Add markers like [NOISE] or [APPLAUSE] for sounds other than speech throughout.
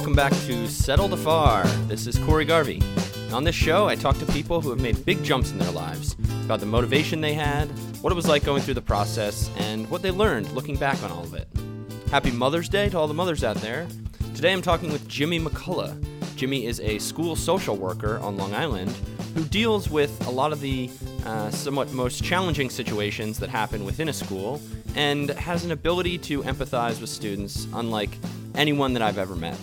welcome back to Settle the Far. This is Corey Garvey. On this show, I talk to people who have made big jumps in their lives about the motivation they had, what it was like going through the process, and what they learned looking back on all of it. Happy Mother's Day to all the mothers out there. Today I'm talking with Jimmy McCullough. Jimmy is a school social worker on Long Island who deals with a lot of the uh, somewhat most challenging situations that happen within a school and has an ability to empathize with students unlike anyone that I've ever met.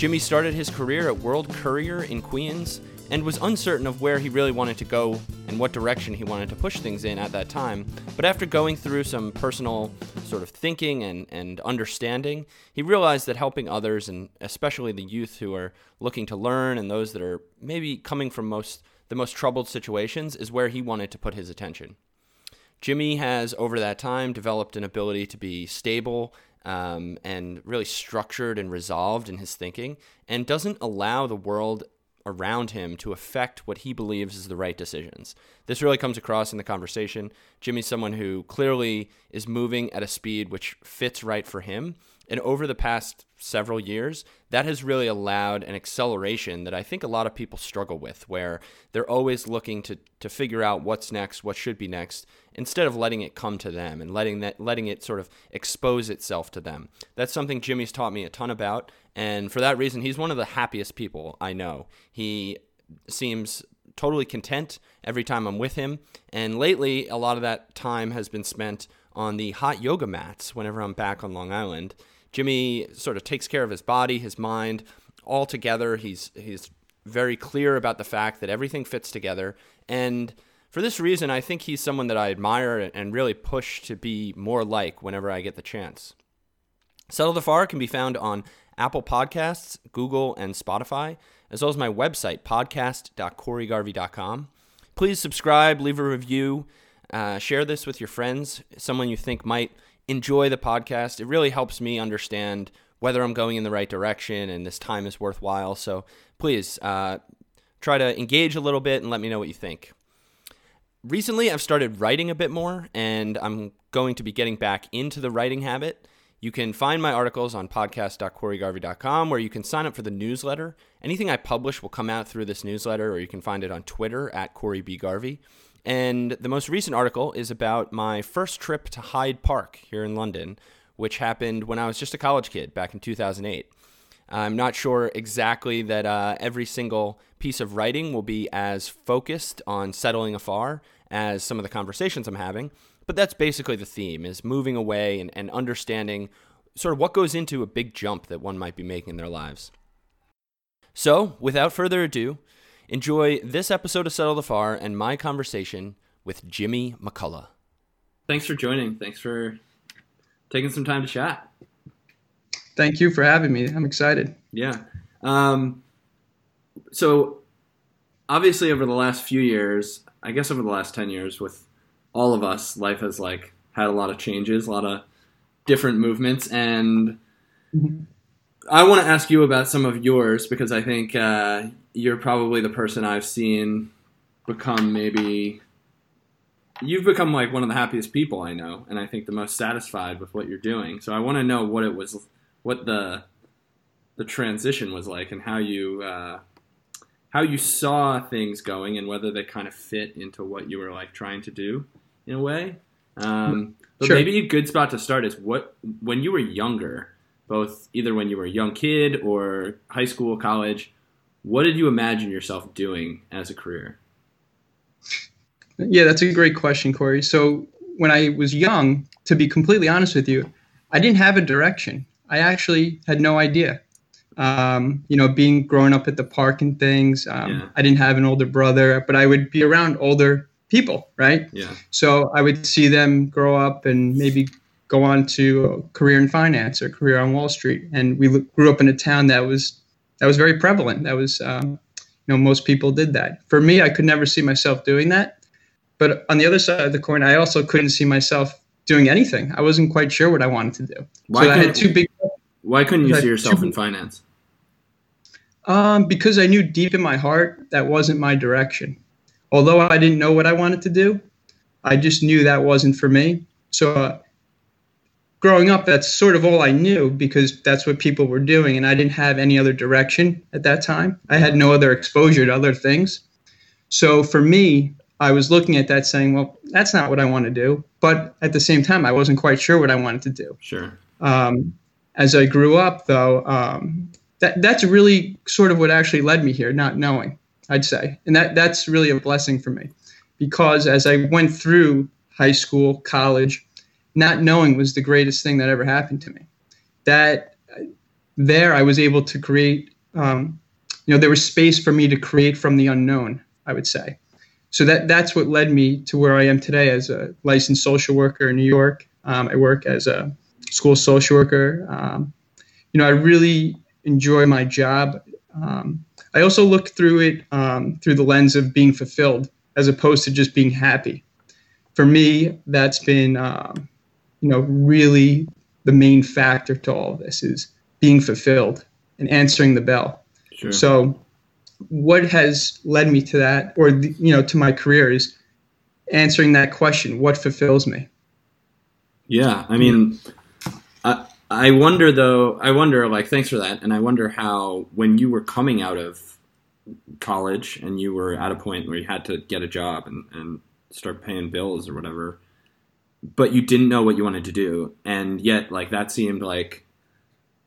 Jimmy started his career at World Courier in Queens and was uncertain of where he really wanted to go and what direction he wanted to push things in at that time. But after going through some personal sort of thinking and, and understanding, he realized that helping others, and especially the youth who are looking to learn and those that are maybe coming from most the most troubled situations, is where he wanted to put his attention. Jimmy has, over that time, developed an ability to be stable um, and really structured and resolved in his thinking, and doesn't allow the world around him to affect what he believes is the right decisions. This really comes across in the conversation. Jimmy's someone who clearly is moving at a speed which fits right for him. And over the past several years, that has really allowed an acceleration that I think a lot of people struggle with, where they're always looking to, to figure out what's next, what should be next, instead of letting it come to them and letting that letting it sort of expose itself to them. That's something Jimmy's taught me a ton about, and for that reason, he's one of the happiest people I know. He seems totally content every time I'm with him. And lately, a lot of that time has been spent on the hot yoga mats whenever I'm back on Long Island. Jimmy sort of takes care of his body, his mind, all together. He's he's very clear about the fact that everything fits together. And for this reason, I think he's someone that I admire and really push to be more like whenever I get the chance. Settle the Far can be found on Apple Podcasts, Google, and Spotify, as well as my website, podcast.coreygarvey.com. Please subscribe, leave a review, uh, share this with your friends, someone you think might enjoy the podcast. It really helps me understand whether I'm going in the right direction and this time is worthwhile. So please uh, try to engage a little bit and let me know what you think. Recently, I've started writing a bit more, and I'm going to be getting back into the writing habit. You can find my articles on podcast.coreygarvey.com where you can sign up for the newsletter. Anything I publish will come out through this newsletter, or you can find it on Twitter at Corey B. Garvey. And the most recent article is about my first trip to Hyde Park here in London, which happened when I was just a college kid back in 2008. I'm not sure exactly that uh, every single piece of writing will be as focused on settling afar as some of the conversations I'm having, but that's basically the theme is moving away and, and understanding sort of what goes into a big jump that one might be making in their lives. So, without further ado, enjoy this episode of Settle the Far and my conversation with Jimmy McCullough. Thanks for joining. Thanks for taking some time to chat. Thank you for having me. I'm excited. Yeah. Um, so, obviously, over the last few years, I guess over the last 10 years, with all of us, life has like had a lot of changes, a lot of different movements, and mm-hmm. I want to ask you about some of yours because I think uh, you're probably the person I've seen become maybe you've become like one of the happiest people I know, and I think the most satisfied with what you're doing. So I want to know what it was, what the the transition was like, and how you uh, how you saw things going, and whether they kind of fit into what you were like trying to do in a way. Um, but sure. maybe a good spot to start is what when you were younger, both either when you were a young kid or high school, college. What did you imagine yourself doing as a career? Yeah, that's a great question, Corey. So when I was young, to be completely honest with you, I didn't have a direction. I actually had no idea. Um, you know, being growing up at the park and things, um, yeah. I didn't have an older brother, but I would be around older people, right? Yeah. So I would see them grow up and maybe go on to a career in finance or career on Wall Street. And we grew up in a town that was that was very prevalent. That was, um, you know, most people did that. For me, I could never see myself doing that. But on the other side of the coin, I also couldn't see myself doing anything. I wasn't quite sure what I wanted to do. Why so I had two big. Why couldn't you see yourself in finance? Um, because I knew deep in my heart that wasn't my direction although I didn't know what I wanted to do, I just knew that wasn't for me. So uh, growing up, that's sort of all I knew because that's what people were doing, and I didn't have any other direction at that time. I had no other exposure to other things. So for me, I was looking at that saying, well, that's not what I want to do. But at the same time, I wasn't quite sure what I wanted to do. Sure. Um, as I grew up, though, um, that that's really sort of what actually led me here, not knowing, I'd say, and that that's really a blessing for me, because as I went through high school, college, not knowing was the greatest thing that ever happened to me. That there, I was able to create. Um, you know, there was space for me to create from the unknown. I would say. So that that's what led me to where I am today as a licensed social worker in New York. Um, I work as a school social worker. Um, you know, I really enjoy my job. Um, I also look through it um, through the lens of being fulfilled as opposed to just being happy. For me, that's been, um, you know, really the main factor to all of this is being fulfilled and answering the bell. Sure. So what has led me to that or you know to my career is answering that question what fulfills me yeah i mean I, I wonder though i wonder like thanks for that. And i wonder how when you were coming out of college and you were at a point where you had to get a job and, and start paying bills or whatever but you didn't know what you wanted to do. And yet like that seemed like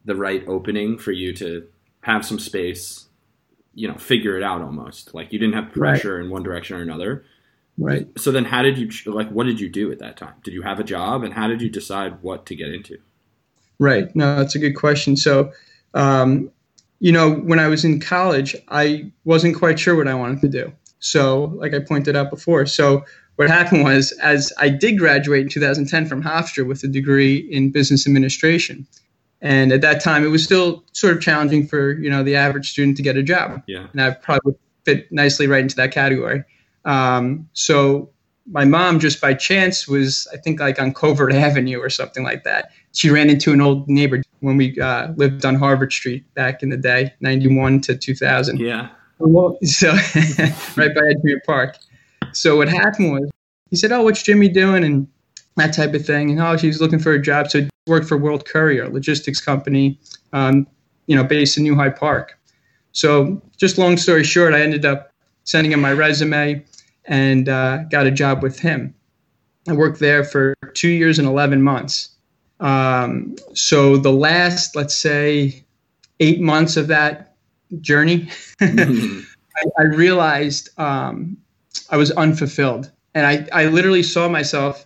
the right opening for you to have some space you know figure it out almost. Like you didn't have pressure right. in one direction or another. Right. So then how did you like what did you do at that time? Did you have a job? And how did you decide what to get into right no that's a good question so um, you know when i was in college i wasn't quite sure what i wanted to do so like i pointed out before so what happened was as i did graduate in 2010 from hofstra with a degree in business administration and at that time, it was still sort of challenging for you know the average student to get a job. Yeah. And I probably would fit nicely right into that category. Um, so my mom, just by chance, was I think like on Covert Avenue or something like that. She ran into an old neighbor when we uh, lived on Harvard Street back in the day, '91 to 2000. Yeah. So [LAUGHS] right by Edgemere Park. So what happened was he said, "Oh, what's Jimmy doing?" and that type of thing. And oh, she's looking for a job. So worked for World Courier, logistics company, um, you know, based in New Hyde Park. So, just long story short, I ended up sending him my resume and uh, got a job with him. I worked there for two years and 11 months. Um, so, the last, let's say, eight months of that journey, mm-hmm. [LAUGHS] I, I, realized um, I was unfulfilled. And I, I literally saw myself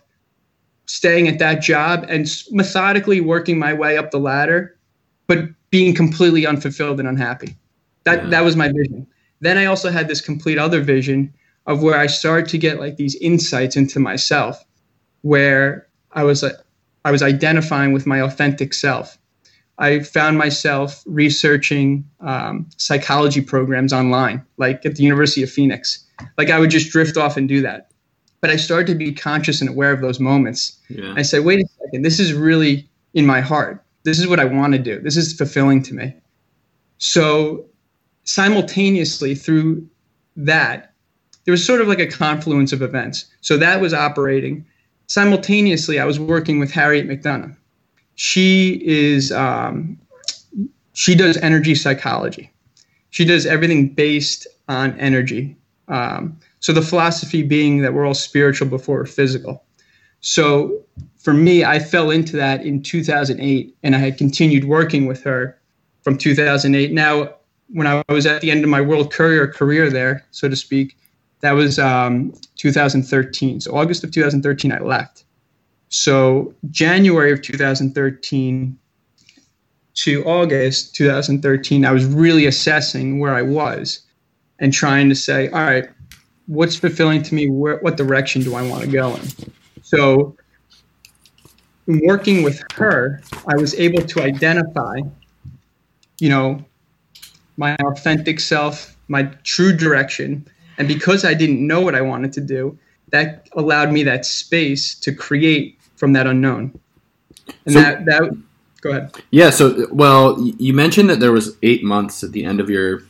staying at that job and methodically working my way up the ladder, but being completely unfulfilled and unhappy. That yeah. that was my vision. Then I also had this complete other vision of where I started to get like these insights into myself, where I was uh, I was identifying with my authentic self. I found myself researching um, psychology programs online, like at the University of Phoenix. Like I would just drift off and do that but I started to be conscious and aware of those moments. Yeah. I said, wait a second, this is really in my heart. This is what I want to do. This is fulfilling to me. So, simultaneously through that, there was sort of like a confluence of events. So, that was operating. Simultaneously, I was working with Harriet McDonough. She is, um, she does energy psychology. She does everything based on energy. Um, so the philosophy being that we're all spiritual before physical. So for me, I fell into that in 2008, and I had continued working with her from 2008. Now, when I was at the end of my World Courier career there, so to speak, that was um, 2013. So August of 2013, I left. So January of 2013 to August 2013, I was really assessing where I was and trying to say, all right, what's fulfilling to me? Where, what direction do I want to go in? So, in working with her, I was able to identify, you know, my authentic self, my true direction. And because I didn't know what I wanted to do, that allowed me that space to create from that unknown. And so, that, that, go ahead. Yeah. So, well, you mentioned that there was eight months at the end of your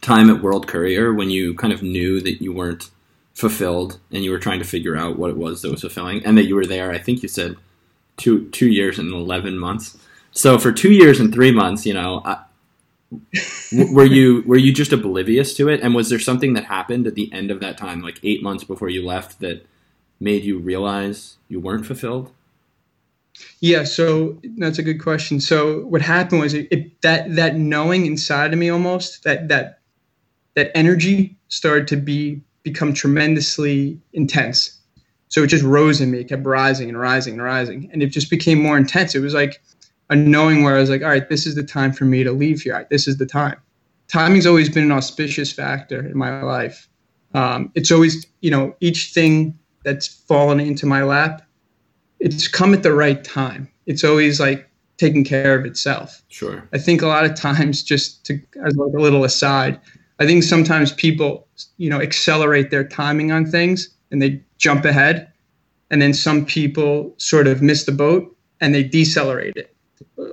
time at World Courier when you kind of knew that you weren't fulfilled and you were trying to figure out what it was that was fulfilling and that you were there, I think you said two two years and eleven months. So for two years and three months, you know, I, were you were you just oblivious to it? And was there something that happened at the end of that time, like eight months before you left, that made you realize you weren't fulfilled? Yeah, so that's a good question. So what happened was it, it, that that knowing inside of me almost that that that energy started to be become tremendously intense. So it just rose in me, it kept rising and rising and rising, and it just became more intense. It was like a knowing where I was like, all right, this is the time for me to leave here. This is the time. Timing's always been an auspicious factor in my life. Um, it's always, you know, each thing that's fallen into my lap, it's come at the right time. It's always like taking care of itself. Sure. I think a lot of times, just to as like a little aside, I think sometimes people, you know, accelerate their timing on things and they jump ahead, and then some people sort of miss the boat and they decelerate it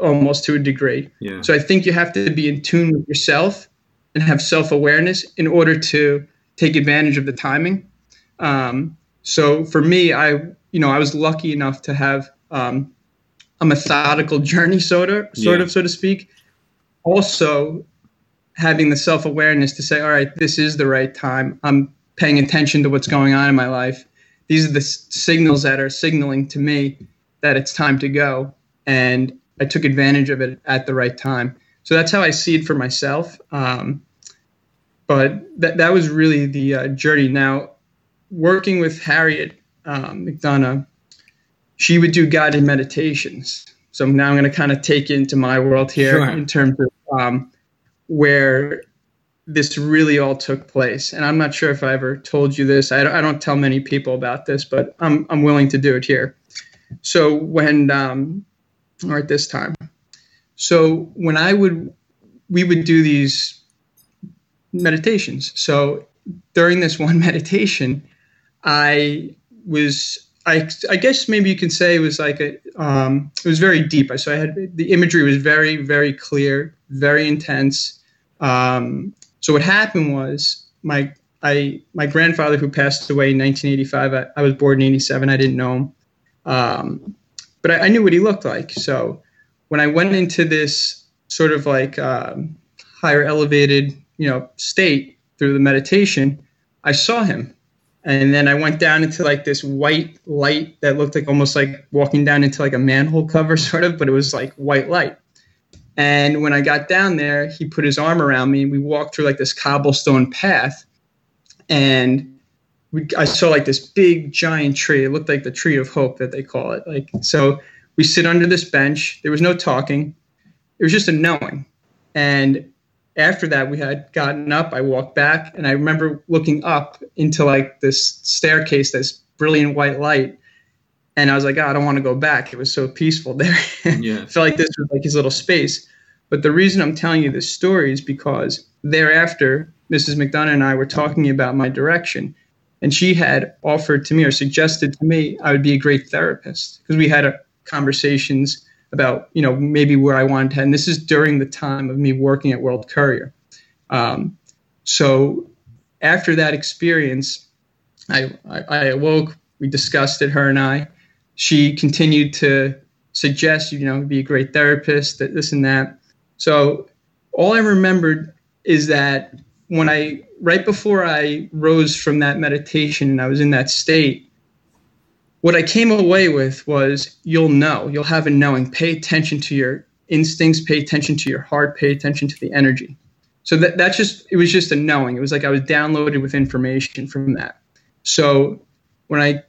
almost to a degree. Yeah. So I think you have to be in tune with yourself and have self awareness in order to take advantage of the timing. Um, so for me, I you know I was lucky enough to have um, a methodical journey, sort of, sort Yeah. of, so to speak. Also, having the self awareness to say, all right, this is the right time. I'm paying attention to what's going on in my life. These are the s- signals that are signaling to me that it's time to go. And I took advantage of it at the right time. So that's how I see it for myself. Um, but that, that was really the uh, journey. Now, working with Harriet um, McDonough, she would do guided meditations. So now I'm going to kind of take into my world here Sure. in terms of um, where this really all took place. And I'm not sure if I ever told you this. I don't, I don't tell many people about this, but I'm, I'm willing to do it here. So when, um, or at this time, so when I would, we would do these meditations. So during this [LAUGHS] one meditation, I was I, I guess maybe you can say it was like a um, it was very deep. So I had the imagery was very very clear, very intense. Um, so what happened was my I my grandfather who passed away in 1985. I, I was born in 87. I didn't know him, um, but I, I knew what he looked like. So when I went into this sort of like um, higher elevated you know state through the meditation, I saw him and then I went down into like this white light that looked like almost like walking down into like a manhole cover, [LAUGHS] sort of, but it was like white light. And when I got down there, he put his arm around me and we walked through like this cobblestone path. And we, I saw like this big giant tree. It looked like the tree of hope that they call it. Like, so we sit under this bench. There was no talking, it was just a knowing. And after that we had gotten up i walked back and i remember looking up into like this staircase this brilliant white light and i was like oh, i don't want to go back it was so peaceful [LAUGHS] there Yeah. I felt like this was like his little space but the reason i'm telling you this story is because thereafter mrs mcdonough and i were talking about my direction and she had offered to me or suggested to me i would be a great therapist because we had a, conversations about you know maybe where I wanted to. And this is during the time of me working at World Courier. Um, so after that experience, I, I, I awoke. We discussed it, her and I. She continued to suggest, you know, be a great therapist, that this and that. So all I remembered is that when I right before I rose from that meditation and I was in that state, what I came away with was you'll know, you'll have a knowing. Pay attention to your instincts, pay attention to your heart, pay attention to the energy. So that that's just it was just a knowing. It was like I was downloaded with information from that. So when I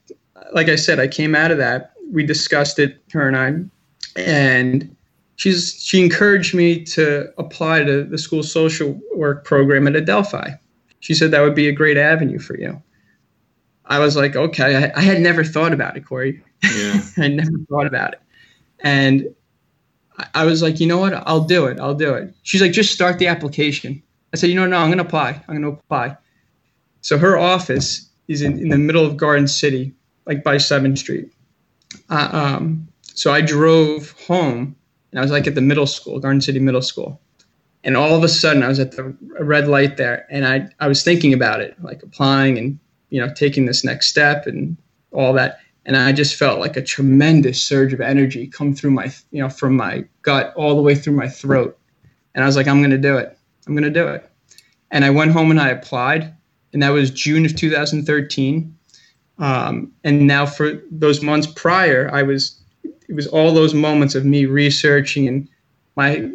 like I said, I came out of that, we discussed it, her and I, and she's she encouraged me to apply to the school social work program at Adelphi. She said that would be a great avenue for you. I was like, okay, I, I had never thought about it, Corey. Yeah. [LAUGHS] I never thought about it. And I- I was like, you know what? I'll do it. I'll do it. She's like, just start the application. I said, you know, no, I'm going to apply. I'm going to apply. So her office is in, in the middle of Garden City, like by 7th Street. Uh, um, so I drove home and I was like at the middle school, Garden City Middle School. And all of a sudden I was at the red light there and I, I was thinking about it, like applying and, you know, taking this next step and all that. and I just felt like a tremendous surge of energy come through my, you know, from my gut all the way through my throat. And I was like, I'm going to do it. I'm going to do it. And I went home and I applied, and that was June of 2013. Um, and now for those months prior, I was, it was all those moments of me researching and my,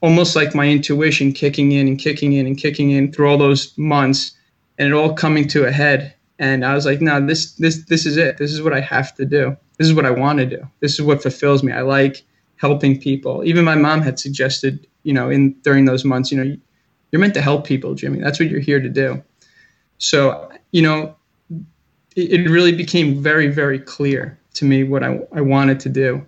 almost like my intuition kicking in and kicking in and kicking in through all those months and it all coming to a head and I was like, no, this this this is it. This is what I have to do. This is what I want to do. This is what fulfills me. I like helping people. Even my mom had suggested, you know, in during those months, you know, you're meant to help people, Jimmy. That's what you're here to do. So, you know, it, it really became very, very clear to me what I, I wanted to do.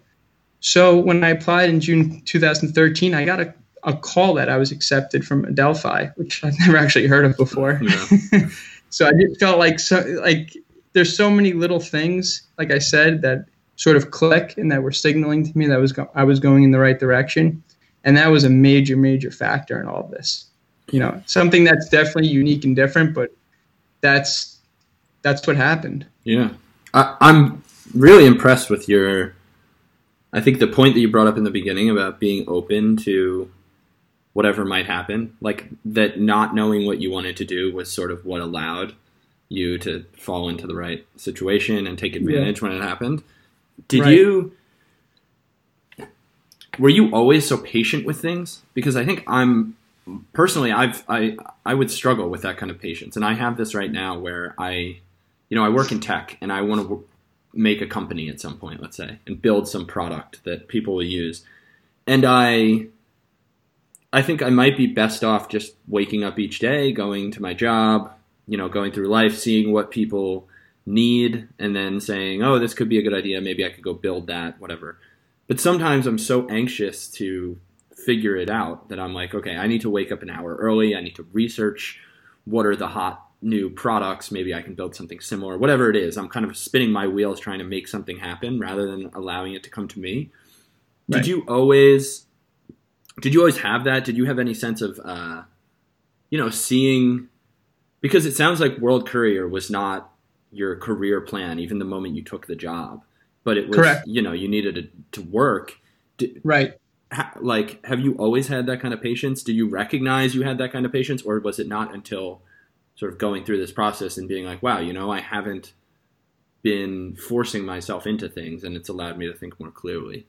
So when I applied in June 2013, I got a, a call that I was accepted from Adelphi, which I've [LAUGHS] never actually heard of before. Yeah. [LAUGHS] so I just felt like so like there's so many little things, like I said, that sort of click and that were signaling to me that was go- I was going in the right direction, and that was a major major factor in all of this. You know, something that's definitely unique and different, but that's that's what happened. Yeah, I, I'm really impressed with your. I think the point that you brought up in the beginning about being open to whatever might happen. Like that not knowing what you wanted to do was sort of what allowed you to fall into the right situation and take advantage yeah. when it happened. Did right. you were you always so patient with things? Because I think I'm personally I've I I would struggle with that kind of patience. And I have this right now where I you know, I work in tech and I want to make a company at some point, let's say, and build some product that people will use. And I I think I might be best off just waking up each day, going to my job, you know, going through life, seeing what people need, and then saying, oh, this could be a good idea. Maybe I could go build that, whatever. But sometimes I'm so anxious to figure it out that I'm like, okay, I need to wake up an hour early. I need to research what are the hot new products. Maybe I can build something similar, whatever it is. I'm kind of spinning my wheels trying to make something happen rather than allowing it to come to me. Right. Did you always did you always have that? Did you have any sense of, uh, you know, seeing? Because it sounds like World Courier was not your career plan, even the moment you took the job, but it was, Correct. you know, you needed it to work. Did, right. Ha, like, have you always had that kind of patience? Do you recognize you had that kind of patience, or was it not until sort of going through this process and being like, wow, you know, I haven't been forcing myself into things, and it's allowed me to think more clearly?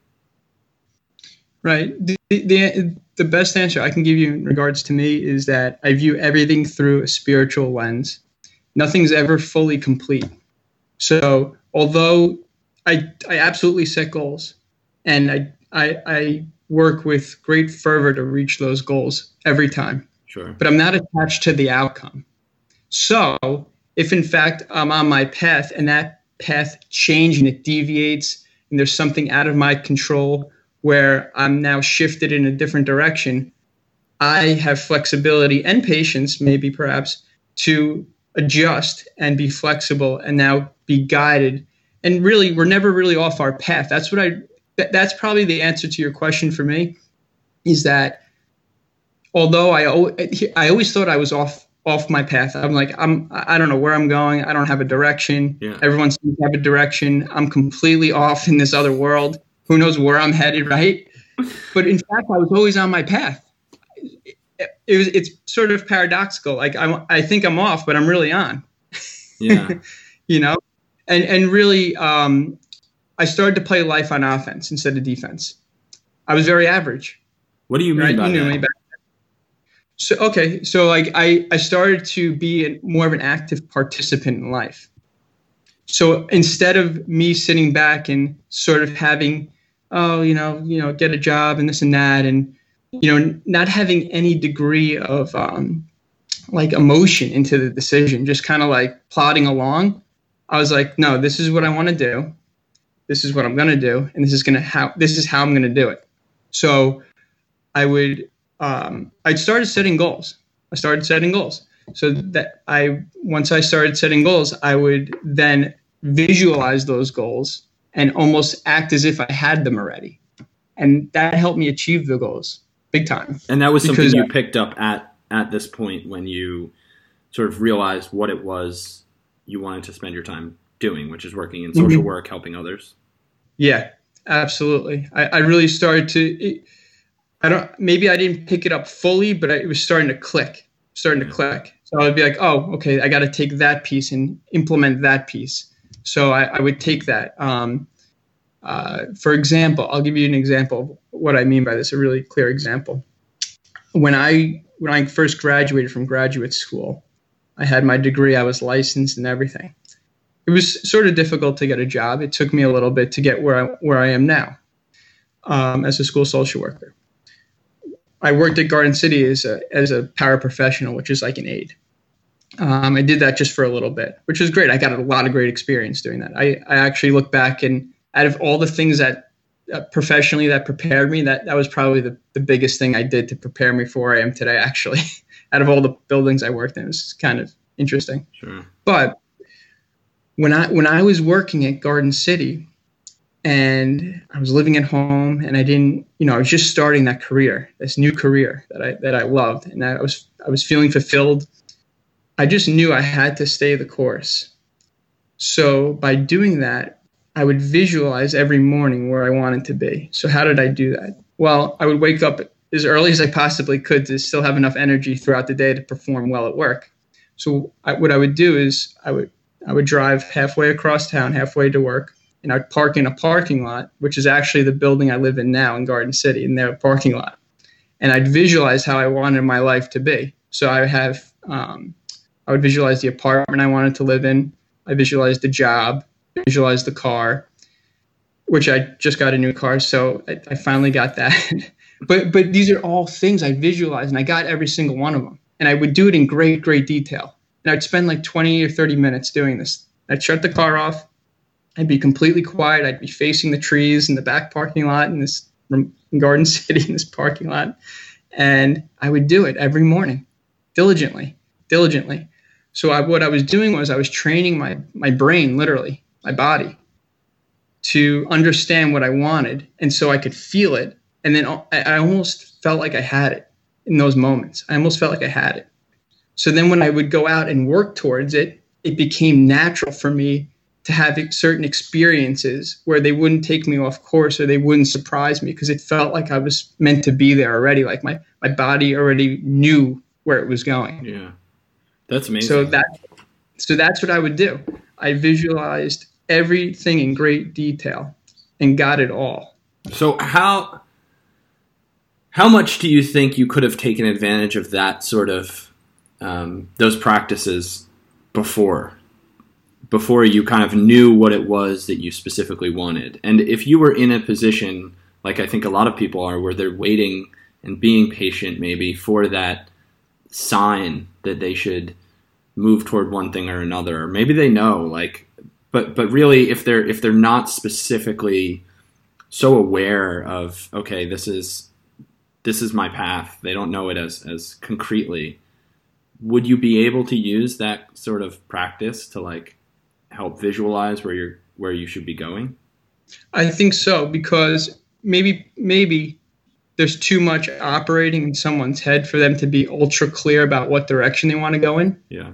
Right. The, the, the best answer I can give you in regards to me is that I view everything through a spiritual lens. Nothing's ever fully complete. So, although I, I absolutely set goals and I, I, I work with great fervor to reach those goals every time. Sure. But I'm not attached to the outcome. So, if in fact I'm on my path and that path changes and it deviates and there's something out of my control where I'm now shifted in a different direction, I have flexibility and patience, maybe perhaps, to adjust and be flexible and now be guided. And really, we're never really off our path. That's what I. That's probably the answer to your question for me, is that although I I always thought I was off off my path. I'm like I'm I don't know where I'm going. I don't have a direction. Yeah. Everyone seems to have a direction. I'm completely off in this other world who knows where I'm headed, [LAUGHS] right? But in fact, I was always on my path. It, it was it's sort of paradoxical. Like I I think I'm off, but I'm really on. Yeah. [LAUGHS] you know, and and really, um, I started to play life on offense instead of defense. I was very average. What do you mean right? by you that? So okay, so like I I started to be a, more of an active participant in life. So instead of me sitting back and sort of having oh, you know, you know, get a job and this and that, and you know, not having any degree of um, like emotion into the decision, just kind of like plodding along. I was like, no, this is what I want to do. This is what I'm going to do, and this is to how this is how I'm going to do it. So, I would um, I started setting goals. I started setting goals. So that I once I started setting goals, I would then visualize those goals and almost act as if I had them already. And that helped me achieve the goals big time. And that was something you picked up at at this point when you sort of realized what it was you wanted to spend your time doing, which is working in social mm-hmm. work, helping others. Yeah, absolutely. I, I really started to. I don't. Maybe I didn't pick it up fully, but it was starting to click. Starting to click. So I would be like, oh, okay, I got to take that piece and implement that piece. So I, I would take that. Um, uh, for example, I'll give you an example of what I mean by this. A really clear example. When I when I first graduated from graduate school, I had my degree. I was licensed and everything. It was sort of difficult to get a job. It took me a little bit to get where I where I am now, um, as a school social worker. I worked at Garden City as a as a paraprofessional, which is like an aide. Um, I did that just for a little bit, which was great. I got a lot of great experience doing that. I, I actually look back and out of all the things that uh, professionally that prepared me, that that was probably the, the biggest thing I did to prepare me for where I am today. [LAUGHS] Actually, out of all the buildings I worked in, it was kind of interesting. Sure. But when I when I was working at Garden City, and I was living at home, and I didn't, you know, I was just starting that career, this new career that I that I loved, and I was I was feeling fulfilled. I just knew I had to stay the course. So by doing that, I would visualize every morning where I wanted to be. So, how did I do that? Well, I would wake up as early as I possibly could to still have enough energy throughout the day to perform well at work. So, I, what I would do is I would I would drive halfway across town, halfway to work, and I'd park in a parking lot, which is actually the building I live in now in Garden City, in their parking lot. And I'd visualize how I wanted my life to be. So I have, um, I would visualize the apartment I wanted to live in. I visualized the job visualize the car, which I just got a new car, so I, I finally got that. [LAUGHS] but but these are all things I visualized, and I got every single one of them, and I would do it in great great detail. And I'd spend like 20 or 30 minutes doing this. I'd shut the car off. I'd be completely quiet. I'd be facing the trees in the back parking lot in this Garden [LAUGHS] City in this parking lot, and I would do it every morning, diligently, diligently. So I, what I was doing was I was training my my brain literally my body to understand what I wanted. And so I could feel it. And then I almost felt like I had it in those moments. I almost felt like I had it. So then when I would go out and work towards it, it became natural for me to have certain experiences where they wouldn't take me off course or they wouldn't surprise me because it felt like I was meant to be there already. Like my, my body already knew where it was going. Yeah. That's amazing. So that so that's what I would do. I visualized everything in great detail and got it all. So how how much do you think you could have taken advantage of that sort of um, those practices before before you kind of knew what it was that you specifically wanted. And if you were in a position like i think a lot of people are where they're waiting and being patient maybe for that sign that they should move toward one thing or another or maybe they know like but but really if they're if they're not specifically so aware of okay this is this is my path they don't know it as as concretely would you be able to use that sort of practice to like help visualize where you're where you should be going i think so because maybe maybe there's too much operating in someone's head for them to be ultra clear about what direction they want to go in yeah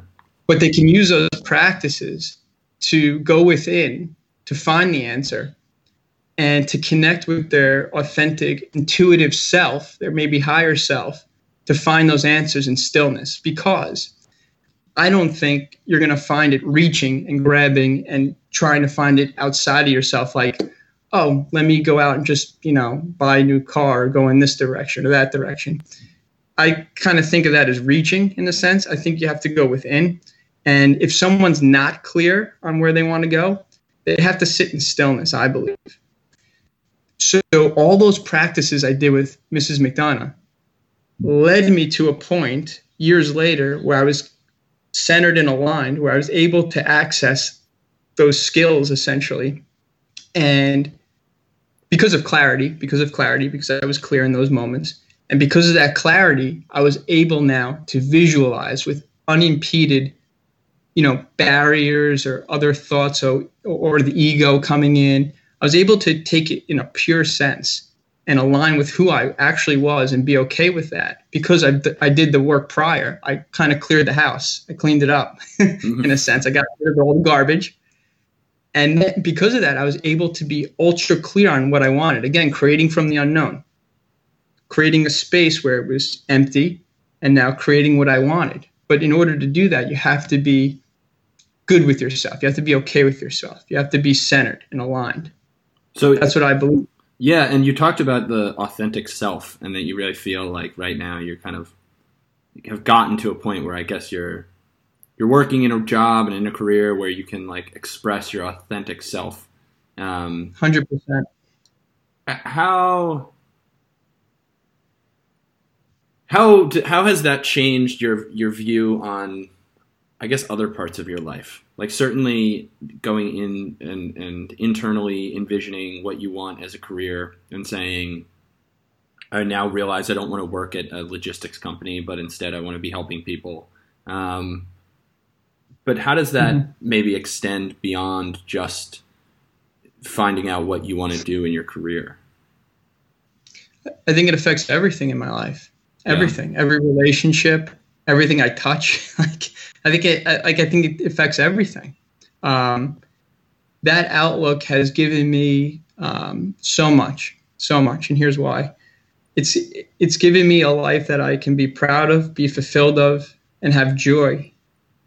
but they can use those practices to go within to find the answer and to connect with their authentic, intuitive self, their maybe higher self, to find those answers in stillness. Because I don't think you're going to find it reaching and grabbing and trying to find it outside of yourself, like, oh, let me go out and just, you know, buy a new car or go in this direction or that direction. I kind of think of that as reaching in a sense. I think you have to go within and if someone's not clear on where they want to go, they have to sit in stillness, I believe. So all those practices I did with Mrs. McDonough led me to a point years later where I was centered and aligned, where I was able to access those skills essentially. And because of clarity, because of clarity, because I was clear in those moments, and because of that clarity, I was able now to visualize with unimpeded you know barriers or other thoughts or, or the ego coming in i was able to take it in a pure sense and align with who i actually was and be okay with that because i, I did the work prior i kind of cleared the house i cleaned it up [LAUGHS] mm-hmm. in a sense i got rid of all the garbage And because of that, I was able to be ultra clear on what I wanted. Again, creating from the unknown, creating a space where it was empty, and now creating what I wanted. But in order to do that, you have to be good with yourself. You have to be okay with yourself. You have to be centered and aligned. So that's what I believe. Yeah, and you talked about the authentic self, and that you really feel like right now you're kind of have gotten to a point where I guess you're you're working in a job and in a career where you can like express your authentic self. Um, Hundred percent. How how how has that changed your your view on I guess other parts of your life. Like certainly going in and, and internally envisioning what you want as a career and saying, I now realize I don't want to work at a logistics company, but instead I want to be helping people. Um, but how does that mm-hmm. maybe extend beyond just finding out what you want to do in your career? I think it affects everything in my life. Everything, yeah. every relationship, everything I touch. [LAUGHS] like I think it like I think it affects everything. Um, that outlook has given me um, so much, so much, and here's why. It's it's given me a life that I can be proud of, be fulfilled of, and have joy.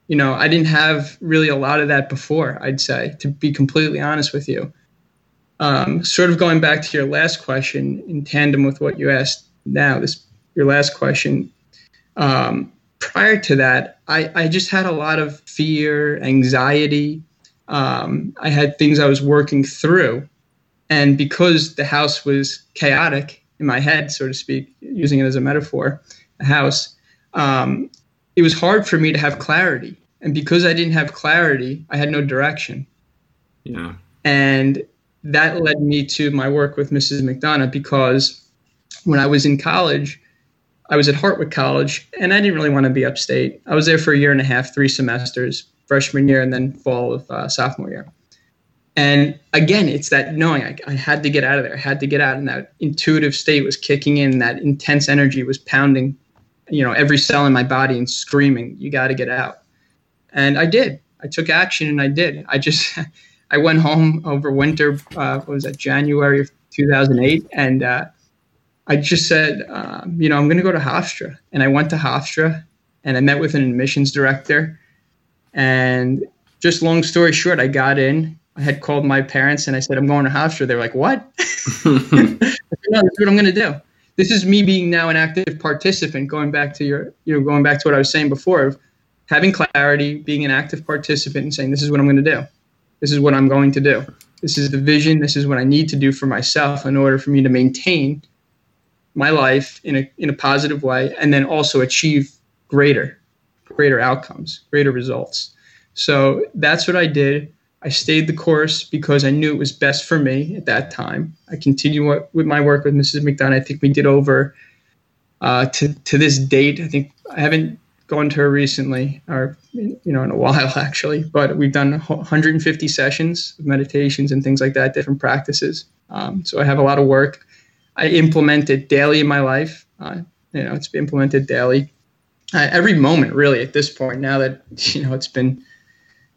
You know, I didn't have really a lot of that before. I'd say, to be completely honest with you. Um, sort of going back to your last question in tandem with what you asked now, this your last question. Um, prior to that, I, I just had a lot of fear, anxiety. Um, I had things I was working through. And because the house was chaotic in my head, so to speak, using it as a metaphor, a house, um, it was hard for me to have clarity. And because I didn't have clarity, I had no direction. Yeah. And that led me to my work with Mrs. McDonough because when I was in college, I was at Hartwick College, and I didn't really want to be upstate. I was there for a year and a half, three semesters, freshman year, and then fall of uh, sophomore year. And again, it's that knowing I, I, had to get out of there. I had to get out, and that intuitive state was kicking in. That intense energy was pounding, you know, every cell in my body and screaming, "You got to get out!" And I did. I took action, and I did. I just, [LAUGHS] I went home over winter. Uh, what was that? January of 2008, and uh, I just said, um, you know, I'm going to go to Hofstra. And I went to Hofstra and I met with an admissions director. And just long story short, I got in. I had called my parents and I said, I'm going to Hofstra. They're like, what? [LAUGHS] no, that's what I'm going to do. This is me being now an active participant, going back to your, you know, going back to what I was saying before of having clarity, being an active participant and saying, this is what I'm going to do. This is what I'm going to do. This is the vision. This is what I need to do for myself in order for me to maintain – my life in a in a positive way, and then also achieve greater greater outcomes, greater results. So that's what I did. I stayed the course because I knew it was best for me at that time. I continue with my work with Mrs. McDonough. I think we did over uh, to to this date. I think I haven't gone to her recently, or you know, in a [LAUGHS] while actually. But we've done 150 sessions of meditations and things like that, different practices. Um, so I have a lot of work. I implement it daily in my life. Uh, you know, it's implemented daily, uh, every moment really. At this point, now that [LAUGHS] you know it's been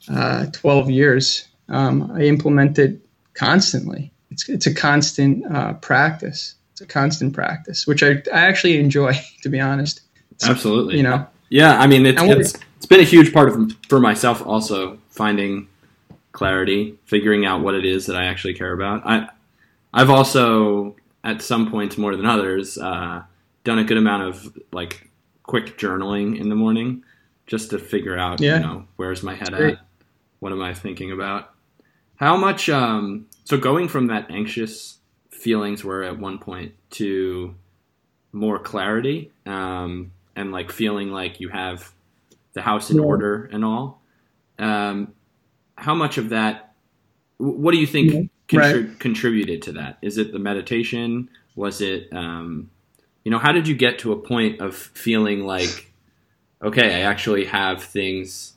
uh, 12 years, um, I implement it constantly. It's it's a constant uh, practice. It's a constant practice, which I, I actually enjoy, [LAUGHS] to be honest. It's, Absolutely. You know. Yeah, I mean, it's, it's it's been a huge part of for myself also finding clarity, figuring out what it is that I actually care about. I I've also at some points more than others, uh, done a good amount of like quick journaling in the morning just to figure out, yeah. you know, where's my head at? What am I thinking about? How much, um, so going from that anxious feelings were at one point to more clarity, um, and like feeling like you have the house in yeah. order and all. Um, how much of that, what do you think yeah contri- right. contributed to that? Is it the meditation? Was it, um, you know, how did you get to a point of feeling like, okay, I actually have things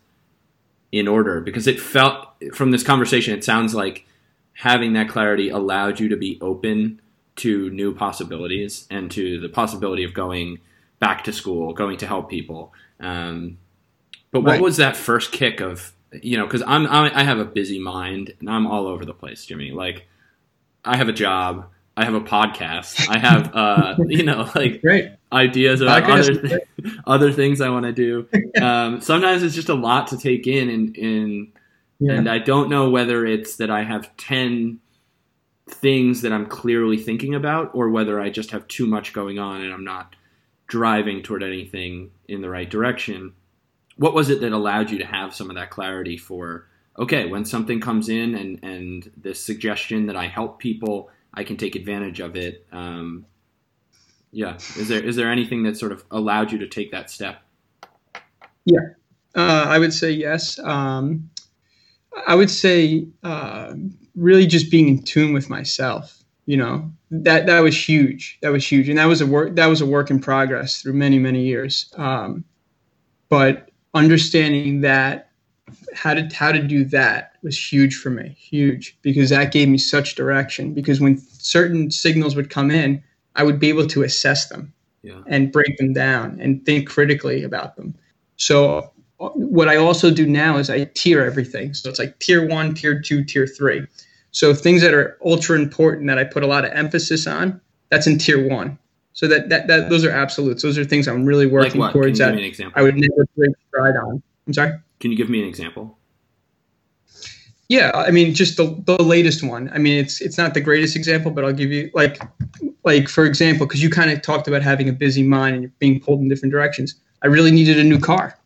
in order? Because it felt from this conversation, it sounds like having that clarity allowed you to be open to new possibilities and to the possibility of going back to school, going to help people. Um, but what right. was that first kick of you know, because I'm, I'm I have a busy mind and I'm all over the place, Jimmy. Like, I have a job, I have a podcast, I have uh, [LAUGHS] you know, like Great. ideas about Podcast other th- [LAUGHS] other things I want to do. [LAUGHS] Um, sometimes it's just a lot to take in, and, and Yeah. and I don't know whether it's that I have ten things that I'm clearly thinking about, or whether I just have too much going on and I'm not driving toward anything in the right direction. What was it that allowed you to have some of that clarity for okay, when something comes in and and this suggestion that I help people, I can take advantage of it. Um, yeah, is there is there anything that sort of allowed you to take that step? Yeah. Uh, I would say yes. Um, I would say uh, really just being in tune with myself. You know that that was huge. That was huge, and that was a work that was a work in progress through many many years. Um, but understanding that how to how to do that was huge for me, huge because that gave me such direction. Because when certain signals would come in, I would be able to assess them Yeah, and break them down and think critically about them. So uh, what I also do now is I tier everything. So it's like tier one, tier two, tier three. So things that are ultra important that I put a lot of emphasis on, that's in tier one. So that, that, that those are absolutes. Those are things I'm really like working what? Can you towards give me an example? I would never break stride on. I'm sorry. Can you give me an example? Yeah, I mean, just the, the latest one. I mean, it's it's not the greatest example, but I'll give you like like for example, because you kind of talked about having a busy mind and you're being pulled in different directions. I really needed a new car.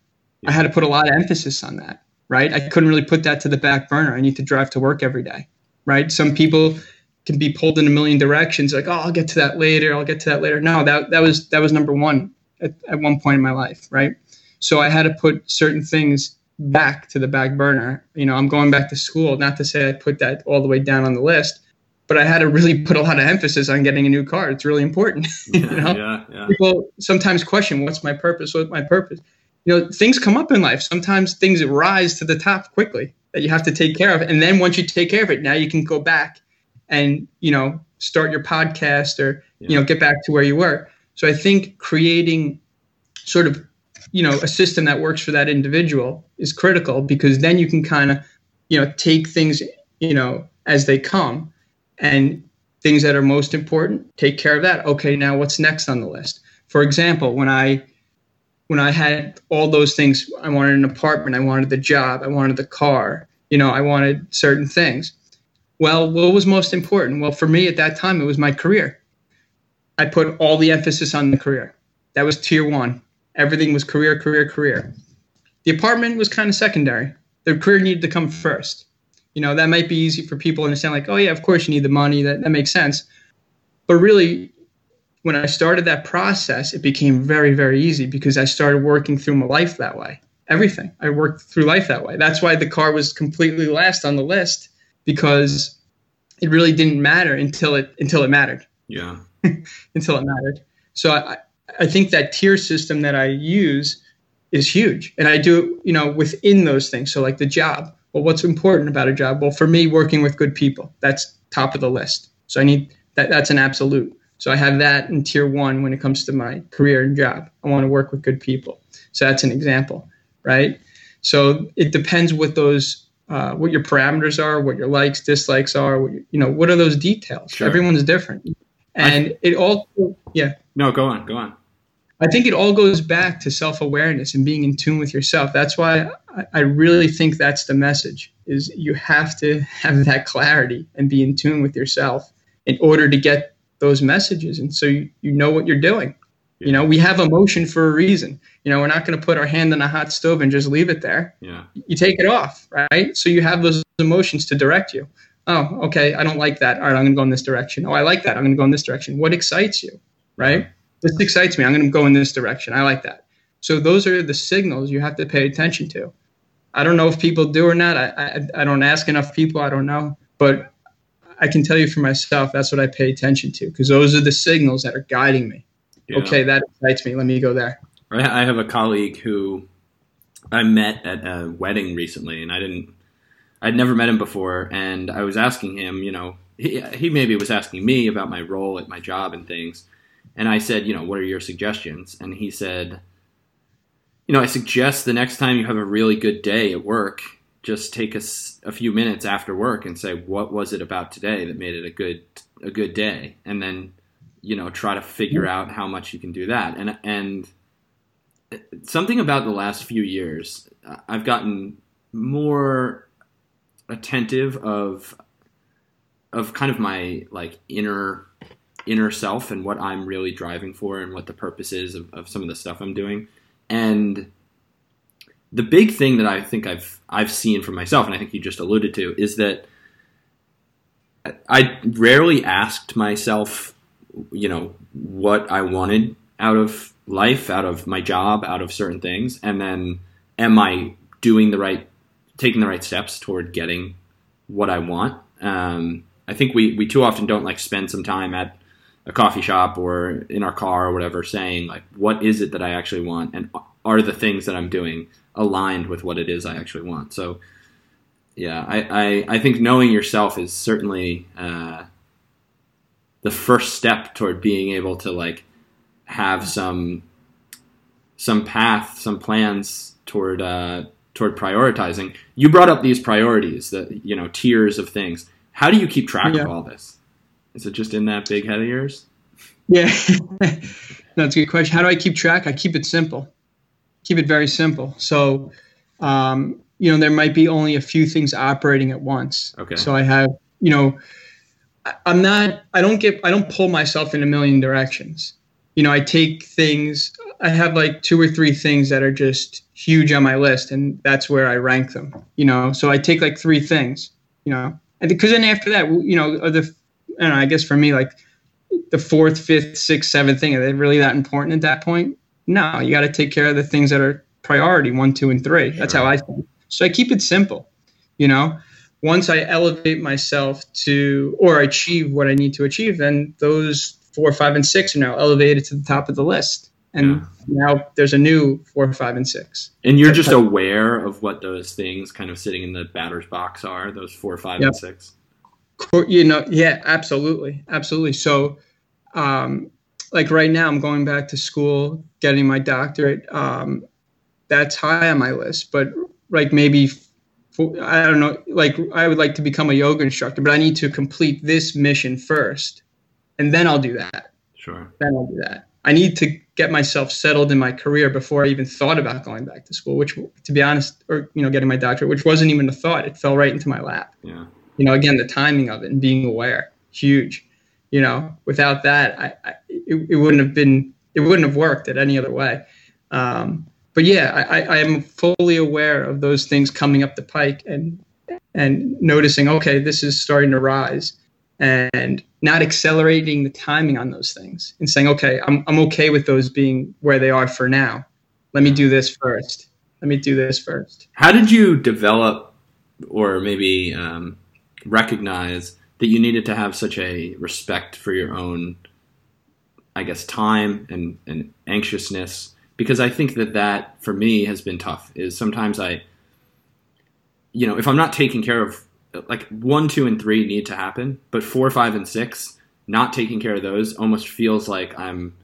I had to put a lot of emphasis on that, right? I couldn't really put that to the back burner. I need to drive to work every day, right? Some people can be pulled in a million directions, like, oh, I'll get to that later. I'll get to that later. No, that that was that was number one at, at one point in my life, right? So I had to put certain things back to the back burner. You know, I'm going back to school. Not to say I put that all the way down on the list, but I had to really put a lot of emphasis on getting a new car. It's really important. [LAUGHS] Yeah, you know? yeah, yeah. People sometimes question, "What's my purpose? What's my purpose?" You know, things come up in life. Sometimes things rise to the top quickly that you have to take care of, and then once you take care of it, now you can go back and you know start your podcast or you know get back to where you were. So I think creating sort of you know a system that works for that individual is critical because then you can kind of you know take things you know as they come and things that are most important take care of that. Okay now what's next on the list? For example when i when i had all those things i wanted an apartment i wanted the job i wanted the car you know i wanted certain things well what was most important? Well for me at that time it was my career. I put all the emphasis on the career. That was tier one. Everything was career career career. The apartment was kind of secondary. The career needed to come first. You know that might be easy for people to understand like oh yeah of course you need the money. That, that makes sense. But really when i started that process it became very very easy because i started working through my life that way. Everything. I worked through life that way. That's why the car was completely last on the list because it really didn't matter until it until it mattered. Yeah. [LAUGHS] until it mattered. So i i think that tier system that i use is huge. And i do it you know within those things. So like the job. Well what's important about a job? Well for me working with good people. That's top of the list. So i need that that's an absolute. So i have that in tier one when it comes to my career and job. I want to work with good people. So that's an example right? So it depends what those uh, what your parameters are what your likes dislikes are what you, you know what are those details Sure. everyone's different and it all yeah No, go on, go on. I think it all goes back to self awareness and being in tune with yourself. That's why I, I really think that's the message: is you have to [LAUGHS] have that clarity and be in tune with yourself in order to get those messages, and so you, you know what you're doing. You know, we have emotion for a reason. You know, we're not going to put our hand on a hot stove and just leave it there. Yeah. You take it off, right? So you have those emotions to direct you. Oh, okay, I don't like that. All right, I'm going to go in this direction. Oh, I like that. I'm going to go in this direction. What excites you, right? This excites me. I'm going to go in this direction. I like that. So those are the signals you have to pay attention to. I don't know if people do or not. I, I, I don't ask enough people. I don't know. But I can tell you for myself, that's what I pay attention to because those are the signals that are guiding me. Yeah. Okay, that excites me. Let me go there. I have a colleague who I met at a wedding recently, and I didn't. I'd never met him before, and I was asking him, you know, he, he maybe was asking me about my role at my job and things, and I said, you know, what are your suggestions? And he said, you know, I suggest the next time you have a really good day at work, just take a, a few minutes after work and say, what was it about today that made it a good a good day, and then you know try to figure out how much you can do that. And and something about the last few years, I've gotten more attentive of of kind of my like inner inner self and what I'm really driving for and what the purpose is of, of some of the stuff I'm doing. And the big thing that I think I've I've seen for myself, and I think you just alluded to, is that I rarely asked myself, you know, what I wanted out of life, out of my job, out of certain things, and then am I doing the right, taking the right steps toward getting what I want? Um, I think we we too often don't like spend some time at a coffee shop or in our car or whatever saying like what is it that I actually want and are the things that I'm doing aligned with what it is I actually want. So yeah, I, I, I think knowing yourself is certainly uh, the first step toward being able to like have some some path, some plans toward uh, toward prioritizing. You brought up these priorities, the you know tiers of things. How do you keep track yeah. of all this? Is it just in that big head of yours? Yeah, [LAUGHS] that's a good question. How do I keep track? I keep it simple keep it very simple. So, um, you know, there might be only a few things operating at once. Okay. So I have, you know, I'm not, I don't get, I don't pull myself in a million directions. You know, I take things, I have like two or three things that are just huge on my list, and that's where I rank them. You know, so I take like three things, you know, and because then after that, you know, the, I, know, I guess for me, like the fourth, fifth, sixth, seventh thing, are they really that important at that point? No, you got to take care of the things that are priority one, two, and three. That's how I think. So I keep it simple. You know, once I elevate myself to or achieve what I need to achieve, then those four, five, and six are now elevated to the top of the list. And yeah. now there's a new four, five, and six. And you're just aware of what those things kind of sitting in the batter's box are, those four, five, yep. and six. You know, yeah, absolutely. Absolutely. So, um, like right now, I'm going back to school, getting my doctorate. Um, that's high on my list, but like maybe I don't know, like I would like to become a yoga instructor, but I need to complete this mission first, and then I'll do that. Sure. Then I'll do that. I need to get myself settled in my career before I even thought about going back to school, which, to be honest, or you know, getting my doctorate, which wasn't even a thought. It fell right into my lap. Yeah. You know, again, the timing of it and being aware, huge. You know, without that, I, I it, it wouldn't have been it wouldn't have worked at any other way. Um, but yeah, I, I am fully aware of those things coming up the pike and and noticing, okay, this is starting to rise, and not accelerating the timing on those things and saying, okay, I'm I'm okay with those being where they are for now. Let me do this first. Let me do this first. How did you develop, or maybe um, recognize that you needed to have such a respect for your own I guess time and, and anxiousness because I think that that for me has been tough is sometimes I you know if I'm not taking care of like one two and three need to happen but four five and six not taking care of those almost feels like I'm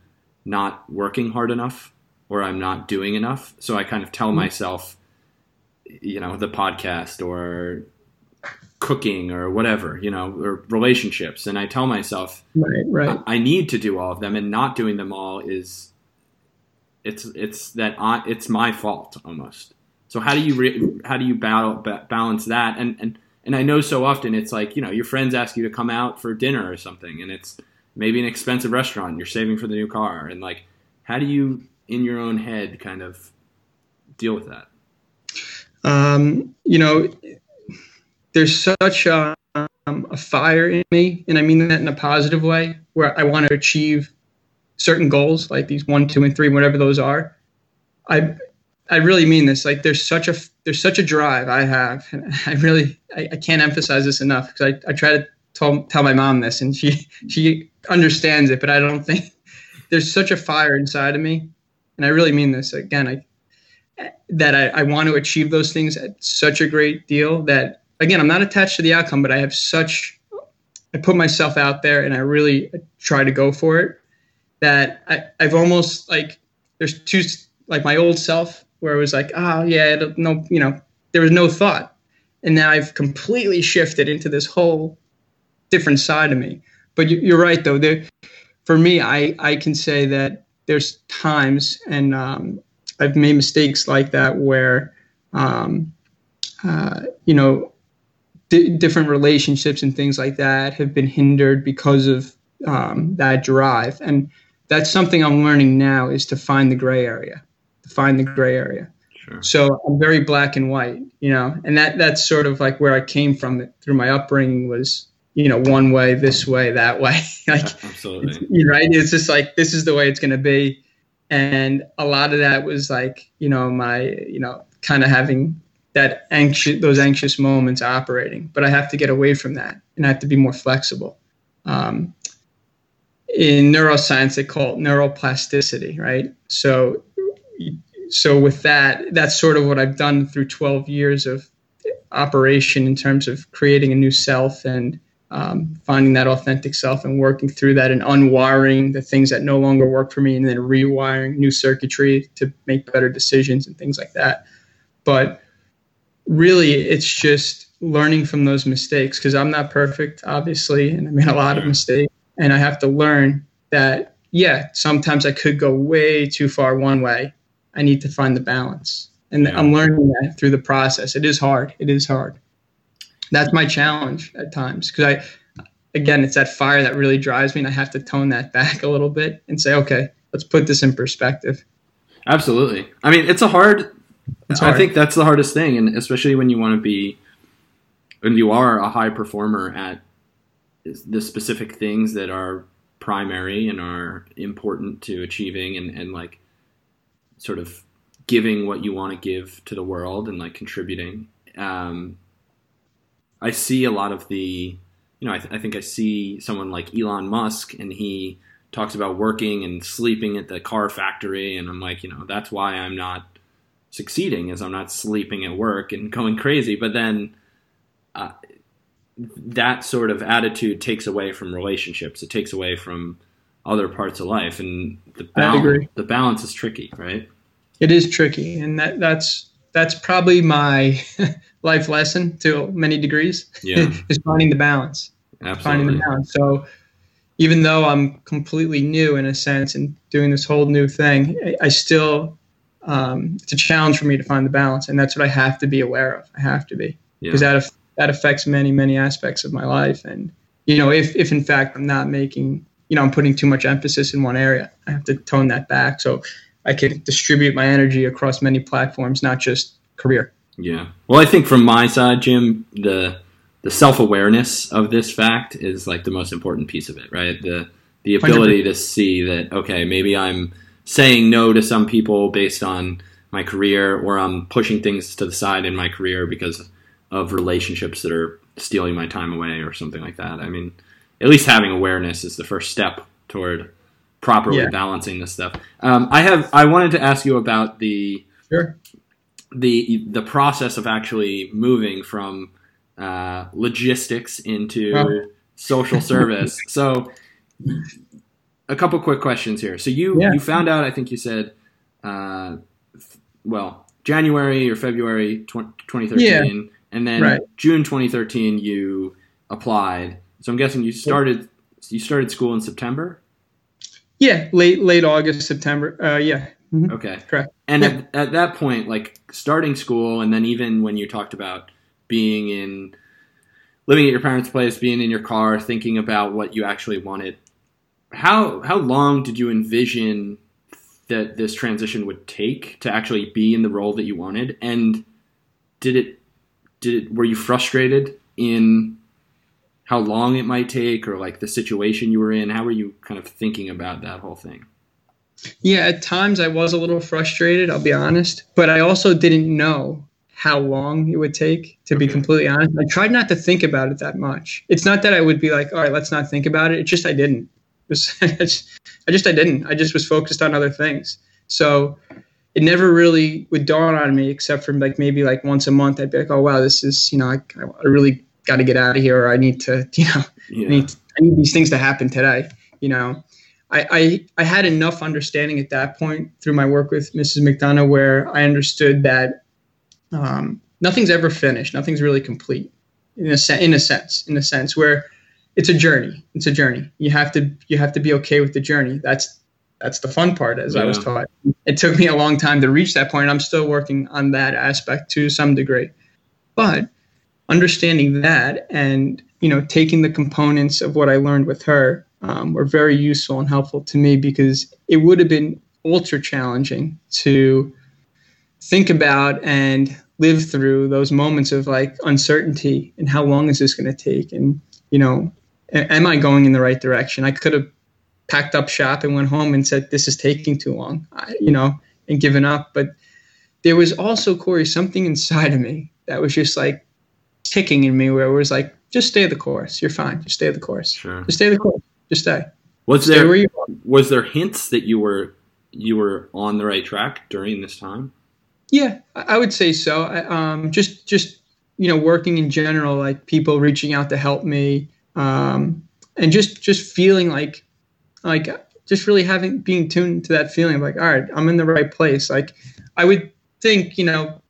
not working hard enough or I'm not doing enough so I kind of tell mm-hmm. myself you know the podcast or cooking or whatever, you know, or relationships. And I tell myself, right, right. I, I need to do all of them, and not doing them all is it's it's that I, it's my fault almost. So how do you re, how do you battle, balance that? And and and I know so often it's like you know your friends ask you to come out for dinner or something, and it's maybe an expensive restaurant you're saving for the new car, and like how do you in your own head kind of deal with that? Um, you know, there's such a, um, a fire in me, and I mean that in a positive way, where I want to achieve certain goals, like these one, two, and three, whatever those are. I I really mean this. Like there's such a there's such a drive I have, and I really I, I can't emphasize this enough because I, I try to tell, tell my mom this, and she she understands it, but I don't think there's such a fire inside of me, and I really mean this. Again, I that I, I want to achieve those things at such a great deal that again, I'm not attached to the outcome, but I have such, I put myself out there and I really try to go for it that I, I've almost like, there's two, like my old self where it was like, oh yeah, no, you know, there was no thought. and now I've completely shifted into this whole different side of me. But you're right, though. There, for me, I I can say that there's times, and um, I've made mistakes like that where, um, uh, you know, different relationships and things like that have been hindered because of um, that drive, and that's something I'm learning now is to find the gray area, to find the gray area. Sure. So I'm very black and white, you know, and that that's sort of like where I came from through my upbringing was, you know, one way, this way, that way. [LAUGHS] like, absolutely, you right? It's just like this is the way it's going to be, and a lot of that was like, you know, my, you know, kind of having that anxious, those anxious moments operating, but I have to get away from that and I have to be more flexible. Um, in neuroscience, they call it neuroplasticity, right? So so with that, that's sort of what I've done through 12 years of operation in terms of creating a new self and um, finding that authentic self and working through that and unwiring the things that no longer work for me and then rewiring new circuitry to make better decisions and things like that. But really, it's just learning from those mistakes because I'm not perfect, obviously, and I made a lot of mistakes. And I have to learn that, yeah, sometimes I could go way too far one way I need to find the balance. And yeah. I'm learning that through the process. It is hard. It is hard. That's my challenge at times because I, again, it's that fire that really drives me, and I have to tone that back a little bit and say, okay, let's put this in perspective. Absolutely. I mean, it's a hard. It's hard. I think that's the hardest thing, and especially when you want to be, when you are a high performer at the specific things that are primary and are important to achieving, and and like sort of giving what you want to give to the world and like contributing. Um, I see a lot of the, you know, I, th- I think I see someone like Elon Musk and he talks about working and sleeping at the car factory. And I'm like, you know, that's why I'm not succeeding is I'm not sleeping at work and going [LAUGHS] crazy. But then, uh, that sort of attitude takes away from relationships. It takes away from other parts of life, and the balance, the balance is tricky, right? It is tricky, and that that's that's probably my [LAUGHS] life lesson to many degrees. Yeah, [LAUGHS] is finding the balance. Absolutely. Finding the balance. So even though I'm completely new in a sense and doing this whole new thing, I, I still um, it's a challenge for me to find the balance, and that's what I have to be aware of. I have to be because yeah. that that affects many many aspects of my life, and you know if if in fact I'm not making you know, I'm putting too much emphasis in one area. I have to tone that back so I can distribute my energy across many platforms, not just career. Yeah. Well, I think from my side, Jim, the the self awareness of this fact is like the most important piece of it, right? The the ability 100%. to see that okay, maybe I'm saying no to some people based on my career, or I'm pushing things to the side in my career because of relationships that are stealing my time away, or something like that. I mean, at least having awareness is the first step toward properly yeah. balancing this stuff. Um, I have I wanted to ask you about the sure. the the process of actually moving from uh, logistics into oh. social service. [LAUGHS] so a couple quick questions here. So you yeah. you found out I think you said uh, well January or February 2013 yeah. And then right. June 2013 you applied so I'm guessing you started you started school in September. Yeah, late late August, September. Uh, yeah. Mm-hmm. Okay. Correct. And yeah. at, at that point, like starting school, and then even when you talked about being in living at your parents' place, being in your car, thinking about what you actually wanted, how how long did you envision that this transition would take to actually be in the role that you wanted? And did it did it were you frustrated in how long it might take or like the situation you were in? How were you kind of thinking about that whole thing? Yeah, at times I was a little frustrated, I'll be honest, but I also didn't know how long it would take to okay. be completely honest. I tried not to think about it that much. It's not that I would be like, all right, let's not think about it. It's just I didn't. [LAUGHS] It was, I just I didn't. I just was focused on other things. So it never really would dawn on me except for like maybe like once a month I'd be like, oh wow, this is you know I, I really got to get out of here or I need to, [LAUGHS] you know, yeah. I, need to, I need these things to happen today. You know, I, I, I had enough understanding at that point through my work with Mrs. McDonough where I understood that um, nothing's ever finished. Nothing's really complete in a se- in a sense. In a sense where it's a journey. It's a journey. You have to you have to be okay with the journey. That's that's the fun part, as yeah. I was taught. It took me a long time to reach that point. I'm still working on that aspect to some degree, but understanding that and you know taking the components of what I learned with her um, were very useful and helpful to me because it would have been ultra challenging to think about and live through those moments of like uncertainty and how long is this going to take and you know am i going in the right direction i could have packed up shop and went home and said this is taking too long I, you know and given up. But there was also corey something inside of me that was just like ticking in me where it was like just stay the course. You're fine. Just stay the course. Sure. Just stay the course. Just stay. Was stay there was there hints that you were you were on the right track during this time? Yeah, I would say so. um, just just you know, working in general, like people reaching out to help me, um, and just just feeling like like just really having being tuned to that feeling of like, all right, I'm in the right place. Like I would think, you know,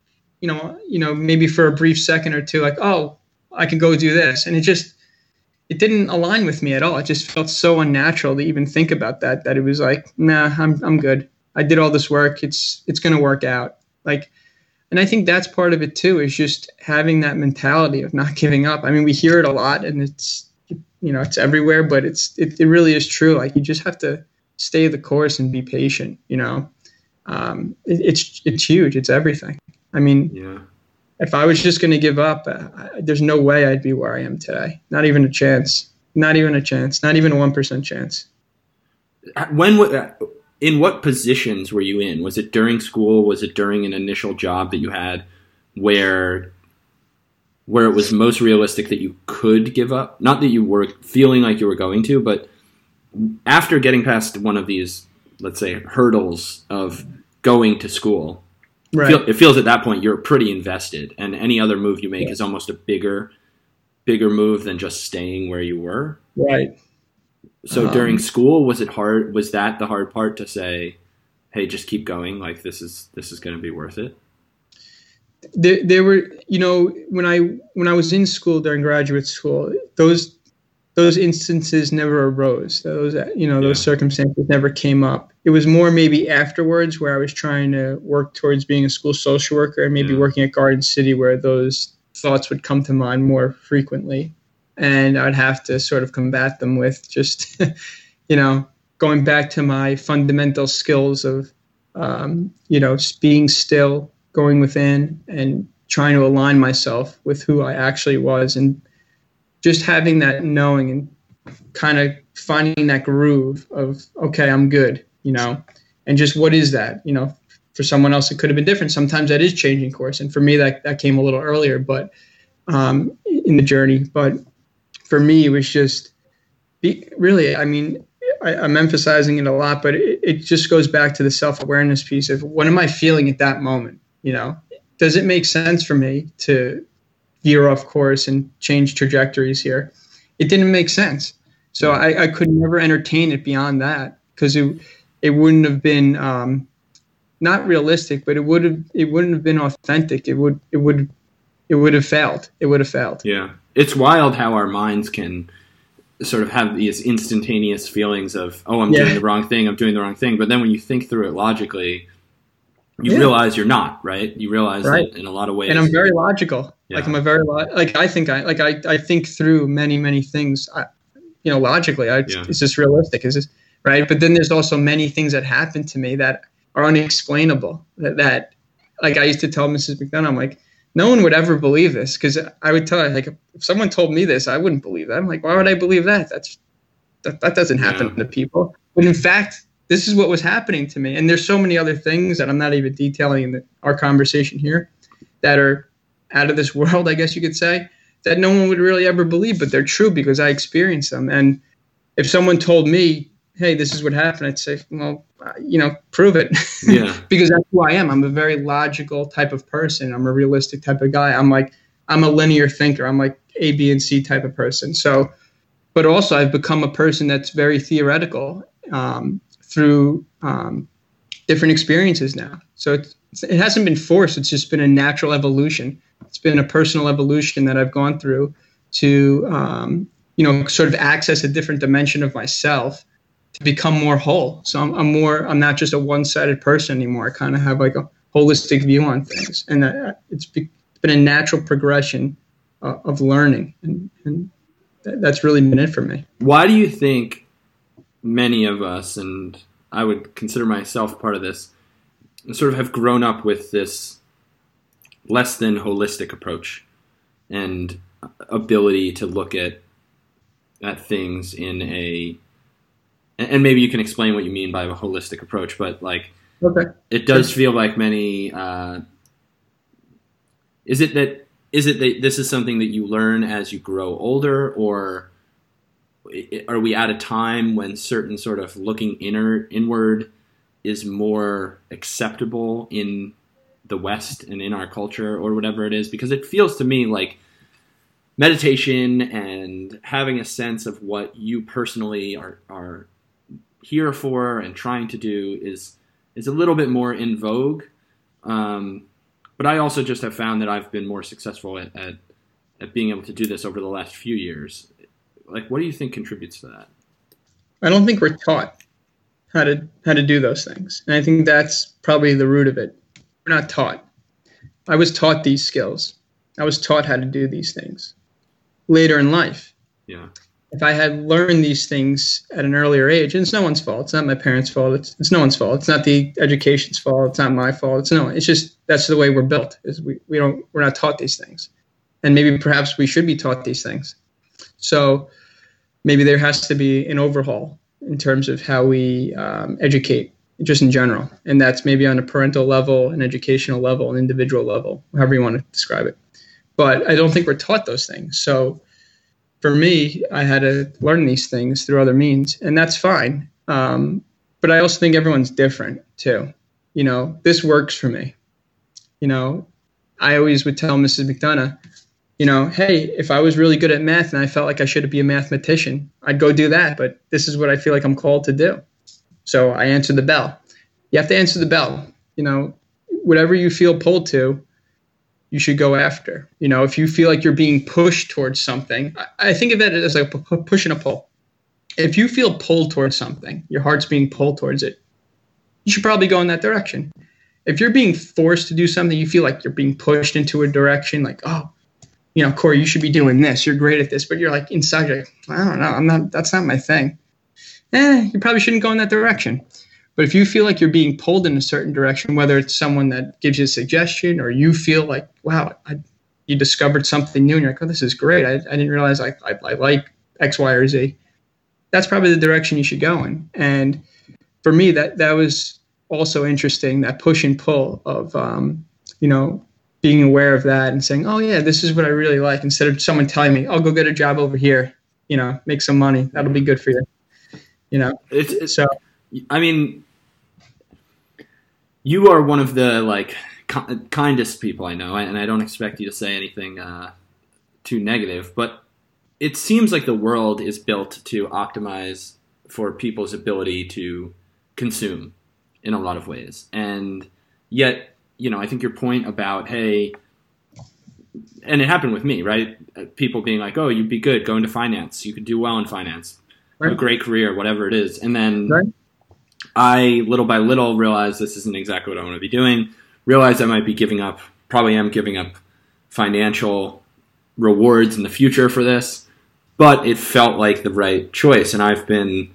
you know, you know, maybe for a brief second or two, like, oh, I can go do this, and it just it didn't align with me at all. It just felt so unnatural to even think about that. That it was like, nah, I'm I'm good. I did all this work. It's it's gonna work out. Like, and I think that's part of it too, is just having that mentality of not giving up. I mean, we hear it a lot and it's, you know, it's everywhere, but it's, it, it really is true. Like you just have to stay the course and be patient, you know? Um, it, it's, it's huge. It's everything. I mean, yeah. if I was just going to give up, uh, I, there's no way I'd be where I am today. Not even a chance. Not even a chance. Not even a 1% chance. When, in what positions were you in? Was it during school? Was it during an initial job that you had where where it was most realistic that you could give up? Not that you were feeling like you were going to, but after getting past one of these, let's say, hurdles of going to school, right. it feels at that point you're pretty invested, and any other move you make yeah. is almost a bigger, bigger move than just staying where you were. Right. So um, during school, was it hard? Was that the hard part to say, "Hey, just keep going. Like this is this is going to be worth it." There, there were, you know, when I when I was in school during graduate school, those those instances never arose. Those you know those yeah. circumstances never came up. It was more maybe afterwards where I was trying to work towards being a school social worker and maybe yeah. working at Garden City where those thoughts would come to mind more frequently and I'd have to sort of combat them with just, [LAUGHS] you know, going back to my fundamental skills of, um, you know, being still, going within, and trying to align myself with who I actually was, and just having that knowing and kind of finding that groove of, okay, I'm good, you know, and just what is that, you know. For someone else, it could have been different. Sometimes that is changing course, and for me, that that came a little earlier, but um, in the journey. But for me, it was just be, really, I mean, I, am emphasizing it a lot, but it, it just goes back to the self awareness piece of what am I feeling at that moment? You know, does it make sense for me to veer off course and change trajectories here? It didn't make sense. So I, I could never entertain it beyond that because it, it wouldn't have been um, not realistic, but it would have it wouldn't have been authentic. It would it would it would have failed. It would have failed. Yeah it's wild how our minds can sort of have these instantaneous feelings of oh i'm yeah. doing the wrong thing i'm doing the wrong thing but then when you think through it logically you yeah. realize you're not right you realize right. that in a lot of ways and i'm very logical yeah. like i'm a very lo- like i think i like i, I think through many many things I, you know logically I, is this realistic is this right but then there's also many things that happen to me that are unexplainable that, that like i used to tell mrs mcdonough i'm like no one would ever believe this because I would tell her like if someone told me this, I wouldn't believe that. I'm like, why would I believe that? That's that, that doesn't happen yeah. to people. But in fact, this is what was happening to me. And there's so many other things that I'm not even detailing in the, our conversation here that are out of this [LAUGHS] world, I guess you could say, that no one would really ever believe, but they're true because I experienced them. And if someone told me, hey, this is what happened, I'd say, well, uh, you know, prove it. [LAUGHS] Yeah. because that's who I am. I'm a very logical type of person. I'm a realistic type of guy. I'm like, I'm a linear thinker. I'm like A, B, and C type of person. So, but also I've become a person that's very theoretical um, through um, different experiences now. So it's, it hasn't been forced. It's just been a natural evolution It's been a personal evolution that I've gone through to, um, you know, sort of access a different dimension of myself to become more whole. So I'm, I'm more, I'm not just a one-sided person anymore. I kind of have like a holistic view on things, and uh, it's been a natural progression uh, of learning, and, and that's really been it for me. Why do you think many of us, and I would consider myself part of this, sort of have grown up with this less than holistic approach and ability to look at at things in a and maybe you can explain what you mean by a holistic approach but like okay. it does feel like many uh, is it that is it that this is something that you learn as you grow older or are we at a time when certain sort of looking inner inward is more acceptable in the West and in our culture or whatever it is? Because it feels to me like meditation and having a sense of what you personally are, are here for and trying to do is is a little bit more in vogue. Um, but I also just have found that I've been more successful at, at, at being able to do this over the last few years. Like, what do you think contributes to that? I don't think we're taught how to how to do those things, and I think that's probably the root of it. We're not taught. I was taught these skills. I was taught how to do these things later in life. Yeah. If I had learned these things at an earlier age, and it's no one's fault. It's not my parents' fault. It's, it's no one's fault. It's not the education's fault. It's not my fault. It's no. It's just that's the way we're built. Is we, we don't we're not taught these things, and maybe perhaps we should be taught these things. So maybe there has to be an overhaul in terms of how we um, educate just in general. And that's maybe on a parental level, an educational level, an individual level, however you want to describe it. But I don't think we're taught those things. So for me, I had to learn these things through other means, and that's fine. Um, but I also think everyone's different too. You know, this works for me. You know, I always would tell Mrs. McDonough, you know, hey, if I was really good at math and I felt like I should be a mathematician, I'd go do that. But this is what I feel like I'm called to do. So I answered the bell. You have to answer the bell. You know, whatever you feel pulled to, you should go after. You know, if you feel like you're being pushed towards something, I think of it as like a push and a pull. If you feel pulled towards something, your heart's being pulled towards it, you should probably go in that direction. If you're being forced to do something, you feel like you're being pushed into a direction, like, oh, you know, Corey, you should be doing this. You're great at this, but you're like inside, you're like, I don't know, I'm not. That's not my thing. Eh, you probably shouldn't go in that direction. But if you feel like you're being pulled in a certain direction, whether it's someone that gives you a suggestion or you feel like, wow, I, you discovered something new and you're like, oh, this is great. I, I didn't realize I, I, I like X, Y, or Z. That's probably the direction you should go in. And for me, that that was also interesting. That push and pull of, um, you know, being aware of that and saying, "Oh yeah, this is what I really like," instead of someone telling me, "I'll oh, go get a job over here," you know, make some money. That'll be good for you. You know, it's, it's so. I mean, you are one of the like kindest people I know, and I don't expect you to say anything uh, too negative, but it seems like the world is built to optimize for people's ability to consume in a lot of ways, and yet you know, I think your point about hey, and it happened with me, right? People being like, "Oh, you'd be good. going to finance. You could do well in finance. Right. A great career, whatever it is." And then right. I, little by little, realized this isn't exactly what I want to be doing. Realized I might be giving up. Probably am giving up financial rewards in the future for this, but it felt like the right choice, and I've been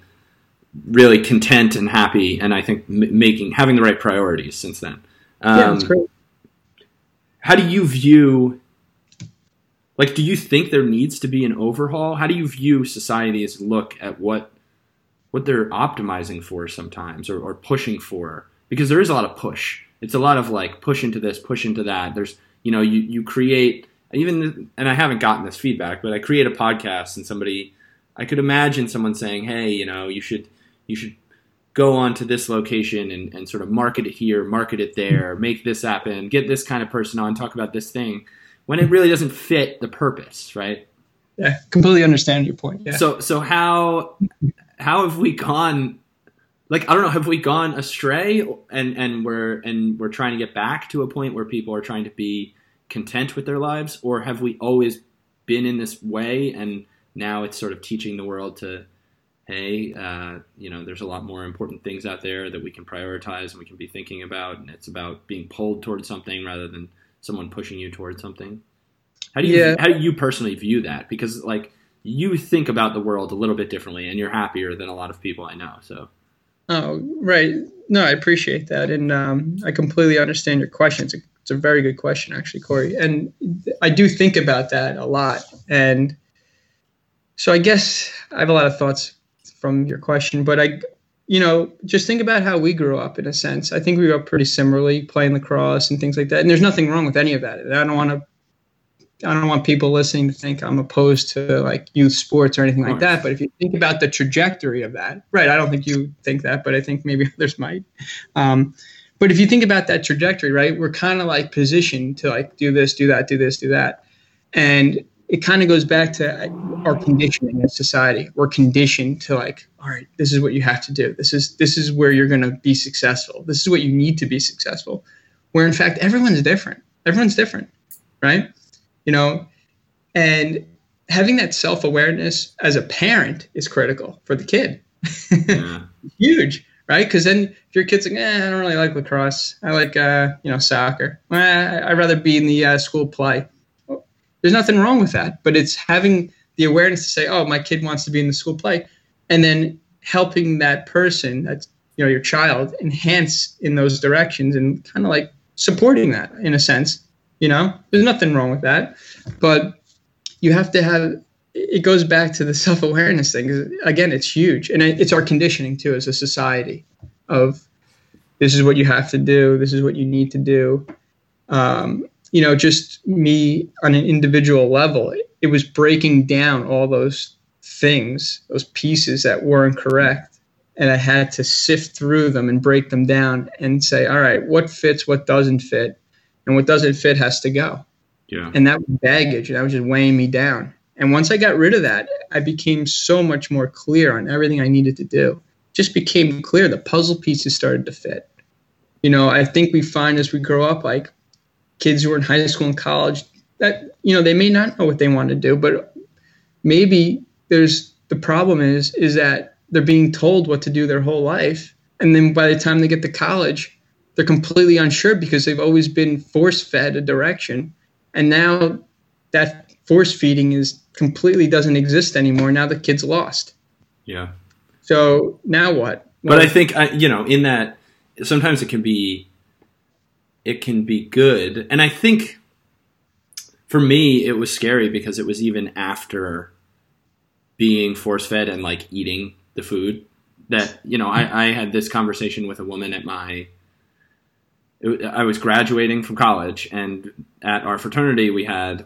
really content and happy, and I think making having the right priorities since then. Um, yeah, that's great. How do you view? Like, do you think there needs to be an overhaul? How do you view society's look at what what they're optimizing for sometimes or, or pushing for? Because there is a lot of push. It's a lot of like push into this, push into that. There's you know you you create even and I haven't gotten this feedback, but I create a podcast and somebody I could imagine someone saying, "Hey, you know, you should you should go on to this location and, and sort of market it here, market it there, mm-hmm. make this happen, get this kind of person on, talk about this thing, when it really doesn't fit the purpose, right? Yeah, completely understand your point. Yeah. So so how how have we gone like I don't know, have we gone astray and and we're and we're trying to get back to a point where people are trying to be content with their lives, or have we always been in this way and now it's sort of teaching the world to, hey, uh, you know, there's a lot more important things out there that we can prioritize and we can be thinking about, and it's about being pulled towards something rather than someone pushing you towards something. How do you Yeah. how do you personally view that? Because like you think about the world a little bit differently, and you're happier than a lot of people I know. So Oh, right. No, I appreciate that, and um, I completely understand your question. It's a, it's a very good question, actually, Corey. And I do think about that a lot. And so I guess I have a lot of thoughts from your question, but I, you know, just think about how we grew up in a sense. I think we grew up pretty similarly, playing lacrosse and things like that. And there's nothing wrong with any of that. I don't want to. I don't want people listening to think I'm opposed to like youth sports or anything like that. But if you think about the trajectory of that, right? I don't think you think that, but I think maybe [LAUGHS] others might. Um, but if you think about that trajectory, right, we're kind of like positioned to like do this, do that, do this, do that, and it kind of goes back to uh, our conditioning as society. We're conditioned to like, all right, this is what you have to do. This is this is where you're going to be successful. This is what you need to be successful. Where in fact everyone's different. Everyone's different, right? You know, and having that self awareness as a parent is critical for the kid. yeah, [LAUGHS] Huge, right? Because then if your kid's like, eh, I don't really like lacrosse. I like, uh, you know, soccer. Well, I'd rather be in the uh, school play. There's nothing wrong with that, but it's having the awareness to say, oh, my kid wants to be in the school play, and then helping that person, that's you know your child, enhance in those directions, and kind of like supporting that in a sense. You know, there's nothing wrong with that, but you have to have. It goes back to the self awareness thing. Again, it's huge, and it's our conditioning too as a society. Of this is what you have to do. This is what you need to do. Um, you know, just me on an individual level, it, it was breaking down all those things, those pieces that weren't correct, and I had to sift through them and break them down and say, all right, what fits, what doesn't fit, and what doesn't fit has to go. yeah, And that was baggage, that was just weighing me down. And once I got rid of that, I became so much more clear on everything I needed to do. Just became clear. The puzzle pieces started to fit. You know, I think we find as we grow up, like kids who are in high school and college, that you know they may not know what they want to do, but maybe there's the problem is is that they're being told what to do their whole life, and then by the time they get to college, they're completely unsure because they've always been force fed a direction, and now that force feeding is completely doesn't exist anymore. Now the kid's lost. yeah. So now what? But I think I, you know, in that sometimes it can be it can be good, and I think for me it was scary because it was even after being force fed and like eating the food that you know I, I had this conversation with a woman at my it, I was graduating from college and at our fraternity we had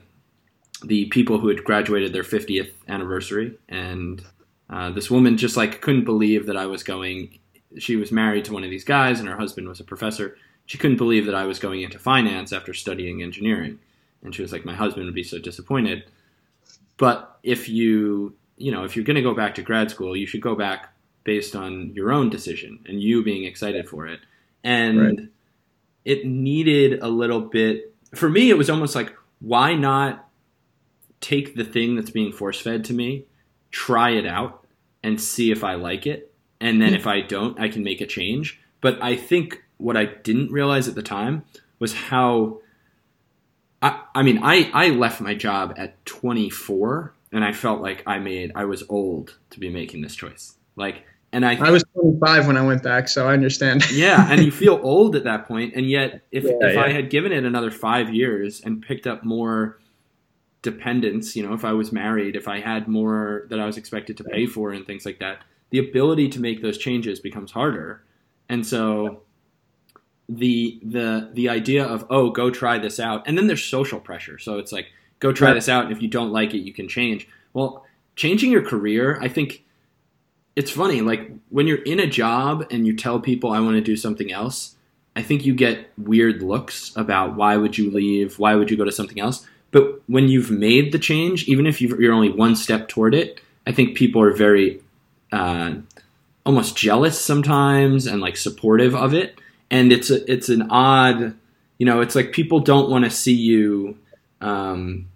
the people who had graduated their 50th anniversary and uh, this woman just like couldn't believe that I was going. She was married to one of these guys, and her husband was a professor. She couldn't believe that I was going into finance after studying engineering, and she was like, "My husband would be so disappointed." But if you, you know, if you're going to go back to grad school, you should go back based on your own decision and you being excited for it. And Right. it needed a little bit. For me, it was almost like, why not take the thing that's being force fed to me, try it out, and see if I like it. And then hmm. if I don't, I can make a change. But I think what I didn't realize at the time was how. I, I mean, I, I left my job at 24 and I felt like I made, I was old to be making this choice. Like, and I, I was 25 when I went back, so I understand. [LAUGHS] yeah, and you feel old at that point, and yet if Yeah, if I had given it another five years and picked up more dependence, you know, if I was married, if I had more that I was expected to pay for and things like that, the ability to make those changes becomes harder, and so the the the idea of oh go try this out, and then there's social pressure, so it's like go try this out, and if you don't like it, you can change. Well, changing your career, I think it's funny. Like when you're in a job and you tell people i want to do something else i think you get weird looks about why would you leave? Why would you go to something else? But when you've made the change even if you've, you're only one step toward it i think people are very uh, almost jealous sometimes and like supportive of it and it's a, it's an odd you know, it's like people don't want to see you, um,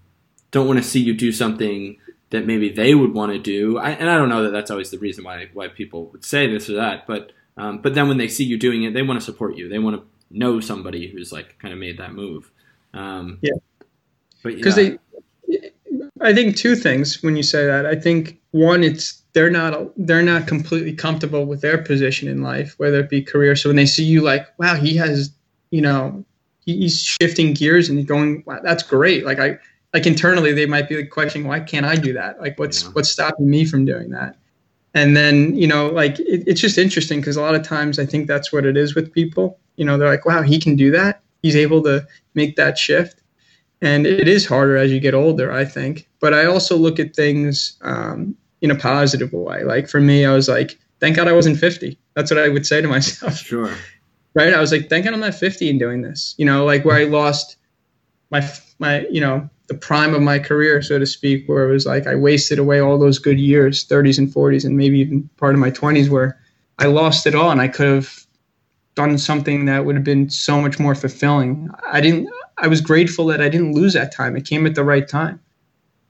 don't want to see you do something that maybe they would want to do. I, and I don't know that that's always the reason why why people would say this or that, but um, but then when they see you doing it, they want to support you. They want to know somebody who's like kind of made that move. Um, yeah. Because they, I think two things when you say that. I think one, it's they're not they're not completely comfortable with their position in life, whether it be career. So when they see you, like, wow, he has, you know, he's shifting gears and going, wow, that's great. Like I, like internally, they might be like questioning, why can't I do that? Like, what's yeah. what's stopping me from doing that? And then, you know, like it, it's just interesting because a lot of times I think that's what it is with people. You know, they're like, wow, he can do that. He's able to make that shift. And it is harder as you get older, I think. But I also look at things um, in a positive way. Like for me, I was like, thank God I wasn't 50. That's what I would say to [LAUGHS] myself. Sure. Right. I was like, thank God I'm not 50 and doing this. You know, like where I lost my, my, you know, the prime of my career, so to speak, where it was like I wasted away all those good years, 30s and 40s, and maybe even part of my 20s, where I lost it all and I could have done something that would have been so much more fulfilling. I didn't. I was grateful that I didn't lose that time. It came at the right time.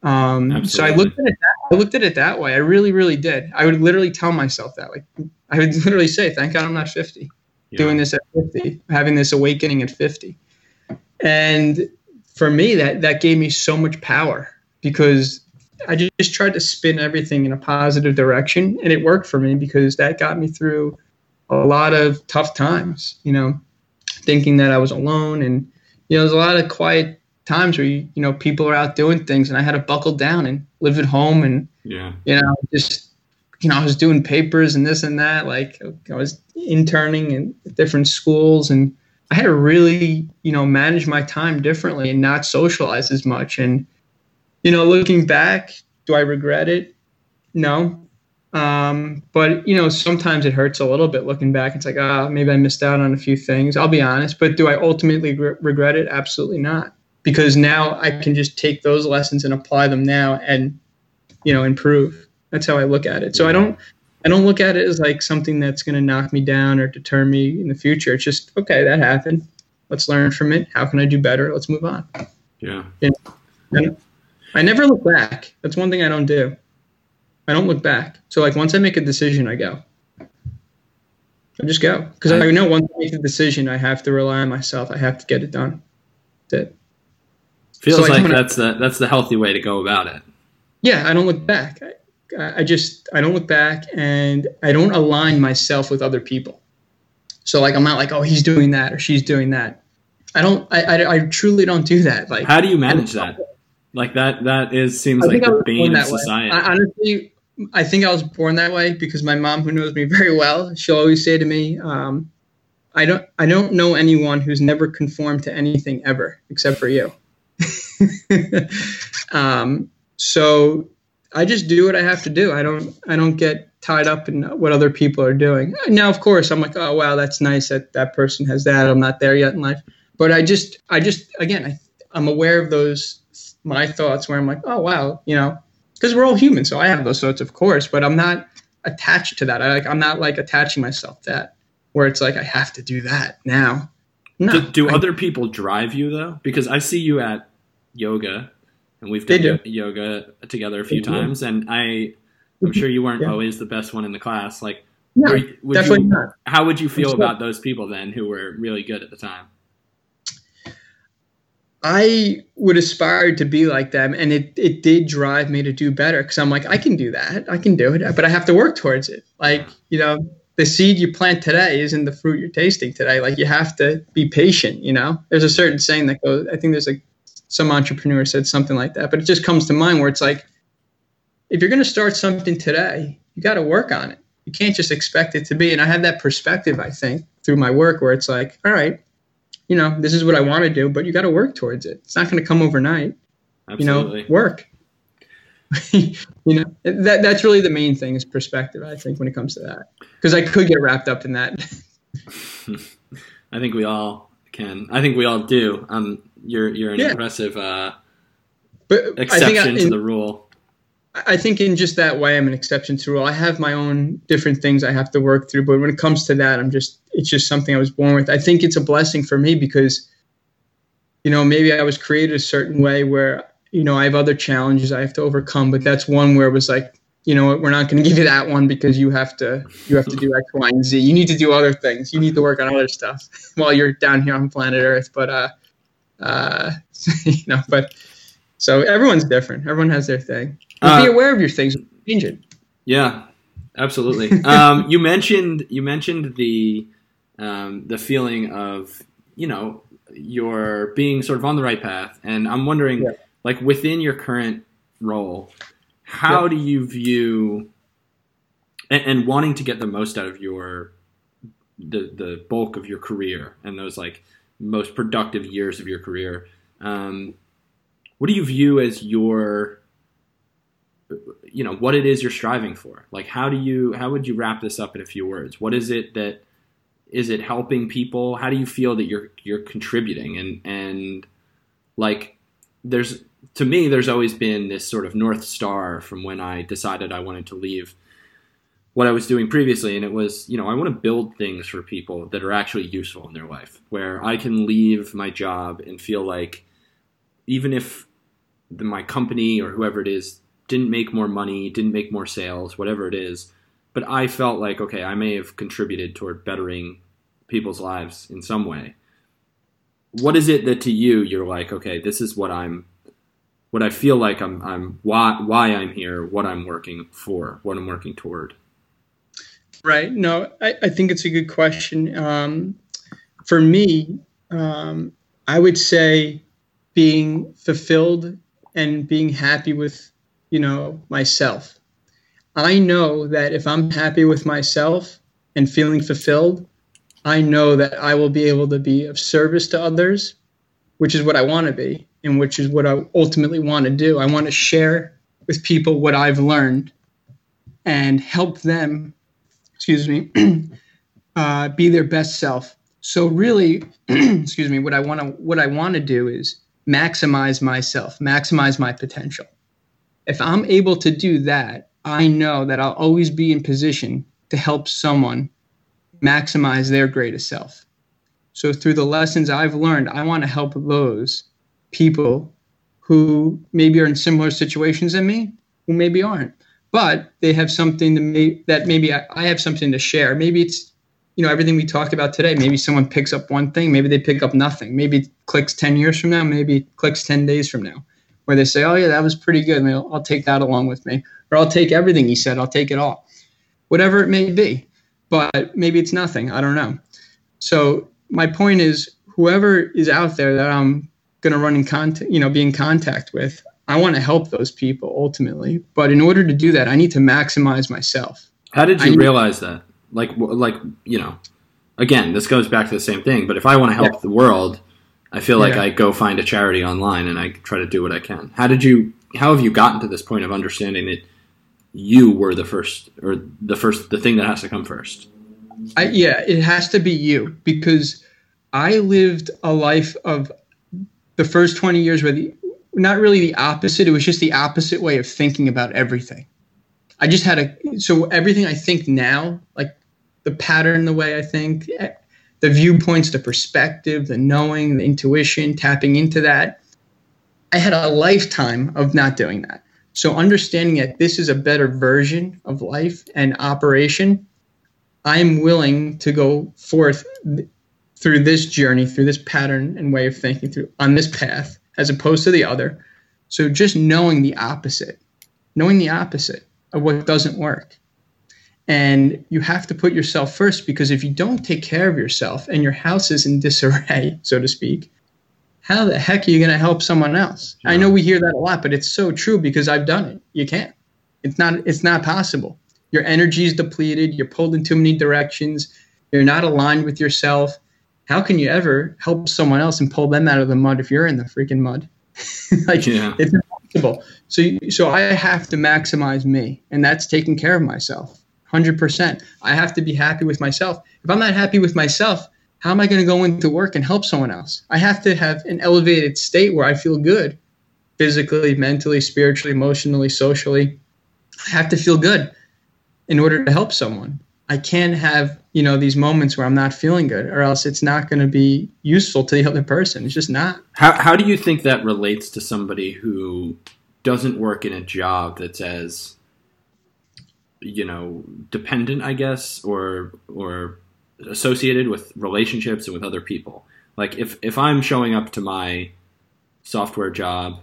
Um, so I looked at it. That, I looked at it that way. I really, really did. I would literally tell myself that. Like I would [LAUGHS] literally say, "Thank God I'm not 50, yeah. doing this at 50, having this awakening at 50." And for me, that that gave me so much power because I just tried to spin everything in a positive direction, and it worked for me because that got me through a lot of tough times. You know, thinking that I was alone, and you know, there's a lot of quiet times where you, you know people are out doing things, and I had to buckle down and live at home, and yeah, you know, just you know, I was doing papers and this and that. Like I was interning in different schools and I had to really, you know, manage my time differently and not socialize as much. And, you know, looking back, do I regret it? No. Um, but, you know, sometimes it hurts a little bit looking back. It's like, ah, oh, maybe I missed out on a few things. I'll be honest. But do I ultimately re- regret it? Absolutely not. Because now I can just take those lessons and apply them now and, you know, improve. That's how I look at it. So I don't I don't look at it as like something that's going to knock me down or deter me in the future. It's just okay, that happened. Let's learn from it. How can I do better? Let's move on. Yeah. And I never look back. That's one thing I don't do. I don't look back. So like once I make a decision, I go. I just go because I know once I make a decision, I have to rely on myself. I have to get it done. That's it. Feels so like, that's the that's the healthy way to go about it. Yeah, I don't look back. I, I just I don't look back and I don't align myself with other people. So like I'm not like oh he's doing that or she's doing that. I don't I I, I truly don't do that. Like how do you manage that? Like that that is seems like the bane of society. I, honestly, I think I was born that way because my mom, who knows me very well, she'll always say to me, um, "I don't I don't know anyone who's never conformed to anything ever except for you." [LAUGHS] um, so I just do what I have to do. I don't I don't get tied up in what other people are doing. Now, of course, I'm like, oh wow, that's nice that that person has that. I'm not there yet in life, but I just I just again I, I'm aware of those my thoughts where I'm like, oh wow, you know, because we're all human, so I have those thoughts, of course, but I'm not attached to that. I like I'm not like attaching myself to that where it's like I have to do that now. No, do, do I, other people drive you though? Because I see you at yoga and we've done yoga together a few they times. Do. And I, I'm mm-hmm. sure you weren't yeah. always the best one in the class. Like, no, definitely you, not. How would you feel about those people then, who were really good at the time? I would aspire to be like them, and it it did drive me to do better because I'm like, I can do that, I can do it, but I have to work towards it. Like, you know, the seed you plant today isn't the fruit you're tasting today. Like, you have to be patient. You know, there's a certain saying that goes. I think there's like some entrepreneur said something like that, but it just comes to mind where it's like, if you're going to start something today, you got to work on it. You can't just expect it to be. And I have that perspective, I think, through my work where it's like, all right, you know, this is what I want to do, but you got to work towards it. It's not going to come overnight. Absolutely. You know, work. [LAUGHS] you know, that that's really the main thing is perspective. I think when it comes to that, because I could get wrapped up in that. [LAUGHS] I think we all can. I think we all do. Um, you're you're an yeah. impressive uh, but exception I, in, to the rule. I think in just that way, I'm an exception to the rule. I have my own different things I have to work through, but when it comes to that, I'm just it's just something I was born with. I think it's a blessing for me because you know, maybe I was created a certain way where, you know, I have other challenges I have to overcome, but that's one where it was like, you know, we're not going [LAUGHS] to give you that one because you have to you have to do X, Y, and Z. You need to do other things. You need to work on other stuff [LAUGHS] while you're down here on planet Earth. But uh, uh, [LAUGHS] you know, but so everyone's different. everyone has their thing. Uh, be aware of your things. Change it. Yeah, absolutely. um, you mentioned you mentioned the um, the feeling of you know you're being sort of on the right path, and I'm wondering, yeah. Like within your current role, how yeah. do you view and, and, wanting to get the most out of your the the bulk of your career and those like most productive years of your career? Um, what do you view as your you know what it is you're striving for like how do you how would you wrap this up in a few words what is it that is it helping people how do you feel that you're you're contributing and and like there's to me there's always been this sort of north star from when i decided i wanted to leave what i was doing previously and it was you know i want to build things for people that are actually useful in their life where i can leave my job and feel like even if the, my company or whoever it is didn't make more money, didn't make more sales, whatever it is, but I felt like okay, I may have contributed toward bettering people's lives in some way. What is it that to you you're like, okay, this is what I'm what I feel like I'm I'm why why I'm here, what I'm working for, what I'm working toward. Right. No, I, I think it's a good question. Um, for me, um, I would say being fulfilled and being happy with you know myself i know that if i'm happy with myself and feeling fulfilled i know that i will be able to be of service to others which is what i want to be and which is what i ultimately want to do i want to share with people what i've learned and help them excuse me [CLEARS THROAT] uh, be their best self so really [CLEARS THROAT] excuse me what i want to what i want to do is maximize myself, maximize my potential. If I'm able to do that, I know that I'll always be in position to help someone maximize their greatest self. So, through the lessons I've learned, I want to help those people who maybe are in similar situations than me, who maybe aren't, but they have something to that maybe I, have something to share. Maybe it's you know everything we talked about today. Maybe someone picks up one thing. Maybe they pick up nothing. Maybe it clicks 10 years from now. Maybe it clicks 10 days from now where they say oh yeah that was pretty good I'll, I'll take that along with me. Or i'll take everything he said. I'll take it all. Whatever it may be. But maybe it's nothing. I don't know. So my point is whoever is out there that i'm going to run in contact you know be in contact with i want to help those people ultimately but in order to do that i need to maximize myself how did you realize that like like you know, again, this goes back to the same thing. But if I want to help yeah. the world, I feel like yeah. I go find a charity online and I try to do what I can. How did you? How have you gotten to this point of understanding that you were the first, or the first, the thing that has to come first? I, yeah, it has to be you because I lived a life of the first 20 years where the not really the opposite, it was just the opposite way of thinking about everything. I just had a so everything I think now, like the pattern, the way I think, eh, the viewpoints, the perspective, the knowing, the intuition, tapping into that. I had a lifetime of not doing that. So understanding that this is a better version of life and operation, I'm willing to go forth through this journey, through this pattern and way of thinking, through on this path, as opposed to the other. So just knowing the opposite, knowing the opposite of what doesn't work and you have to put yourself first because if you don't take care of yourself and your house is in disarray, [LAUGHS] so to speak, how the heck are you going to help someone else? Yeah. I know we hear that a lot, but it's so true because I've done it. You can't. It's not it's not possible. Your energy is depleted, you're pulled in too many directions, you're not aligned with yourself. How can you ever help someone else and pull them out of the mud if you're in the freaking mud? [LAUGHS] like yeah. it's impossible. So so I have to maximize me, and that's taking care of myself. 100%. I have to be happy with myself. If I'm not happy with myself, how am I going to go into work and help someone else? I have to have an elevated state where I feel good physically, mentally, spiritually, emotionally, socially. I have to feel good in order to help someone. I can't have, you know, these moments where I'm not feeling good or else it's not going to be useful to the other person. It's just not. How, how do you think that relates to somebody who doesn't work in a job that's as, you know, dependent, I guess, or, or associated with relationships and with other people? Like if, if I'm showing up to my software job,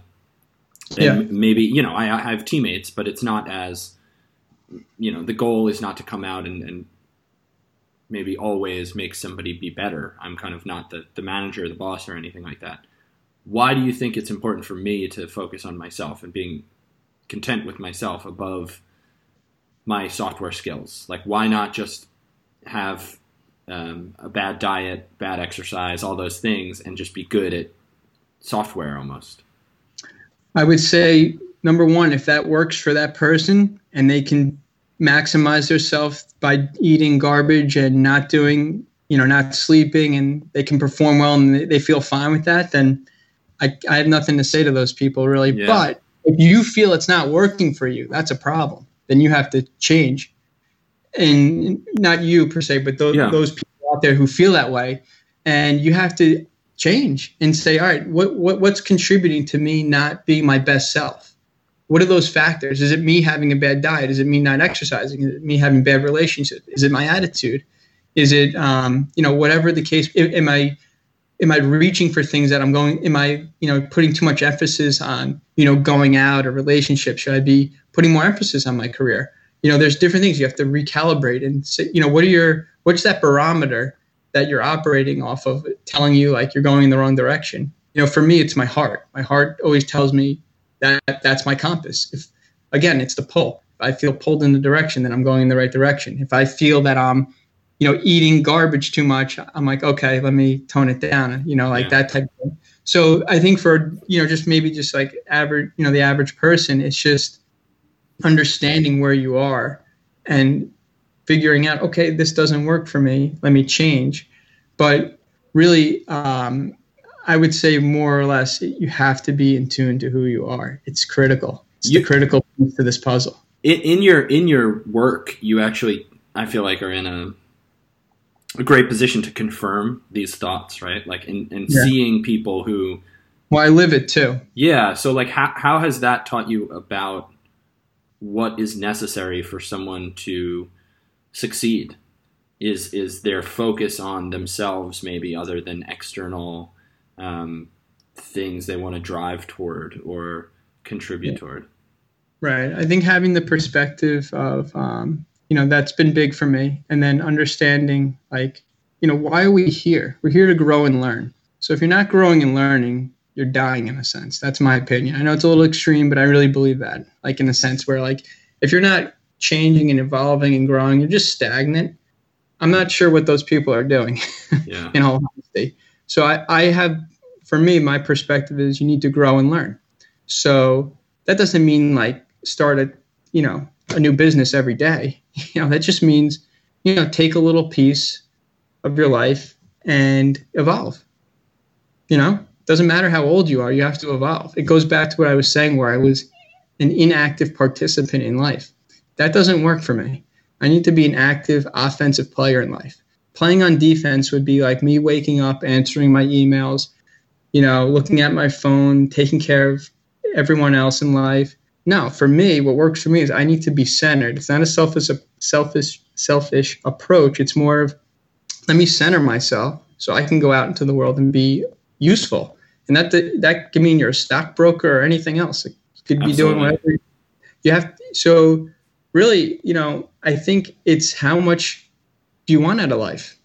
yeah. maybe, you know, I, I have teammates, but it's not as, you know the goal is not to come out and, and maybe always make somebody be better. I'm kind of not the, the manager, the boss, or anything like that. Why do you think it's important for me to focus on myself and being content with myself above my software skills? Like, why not just have um, a bad diet, bad exercise, all those things, and just be good at software almost? I would say number one, if that works for that person and they can maximize themselves by eating garbage and not doing, you know, not sleeping, and they can perform well and they feel fine with that, then I, I have nothing to say to those people really. Yeah. But if you feel it's not working for you, that's a problem. Then you have to change. And not you per se, but those, yeah. those people out there who feel that way. And you have to change and say, all right, what, what what's contributing to me not being my best self? What are those factors? Is it me having a bad diet? Is it me not exercising? Is it me having bad relationships? Is it my attitude? Is it um, you know whatever the case? Am I am I reaching for things that I'm going? Am I you know putting too much emphasis on you know going out or relationships? Should I be putting more emphasis on my career? You know, there's different things you have to recalibrate and say, you know, what are your what's that barometer that you're operating off of, telling you like you're going in the wrong direction? You know, for me, it's my heart. My heart always tells me that that's my compass. If again, it's the pull. If I feel pulled in the direction, then I'm going in the right direction. If I feel that I'm, you know, eating garbage too much, I'm like, okay, let me tone it down. You know, like yeah. that type of thing. So I think for you know, just maybe just like average, you know, the average person, it's just understanding where you are and figuring out, okay, this doesn't work for me. Let me change. But really, um, I would say more or less you have to be in tune to who you are. It's critical. It's you, the critical piece to this puzzle. In, in, your in your work, you actually I feel like are in a a great position to confirm these thoughts, right? Like in, in yeah. seeing people who Well, I live it too. Yeah. So like how how has that taught you about what is necessary for someone to succeed? Is is their focus on themselves maybe other than external um, things they want to drive toward or contribute yeah. toward. Right. I think having the perspective of, um, you know, that's been big for me. And then understanding, like, you know, why are we here? We're here to grow and learn. So if you're not growing and learning, you're dying in a sense. That's my opinion. I know it's a little extreme, but I really believe that. Like, in a sense where, like, if you're not changing and evolving and growing, you're just stagnant. I'm not sure what those people are doing, yeah. [LAUGHS] in all honesty. So I, I have, for me, my perspective is you need to grow and learn. So that doesn't mean like start a, you know, a new business every day. [LAUGHS] You know, that just means, you know, take a little piece of your life and evolve. You know, doesn't matter how old you are, you have to evolve. It goes back to what I was saying where I was an inactive participant in life. That doesn't work for me. I need to be an active offensive player in life playing on defense would be like me waking up, answering my emails, you know, looking at my phone, taking care of everyone else in life. No, for me, what works for me is I need to be centered. It's not a selfish, selfish, selfish approach. It's more of let me center myself so I can go out into the world and be useful. And that that can mean you're a stockbroker or anything else. It could be Absolutely. doing whatever you have. To, So really, you know, I think it's how much do you want out of life?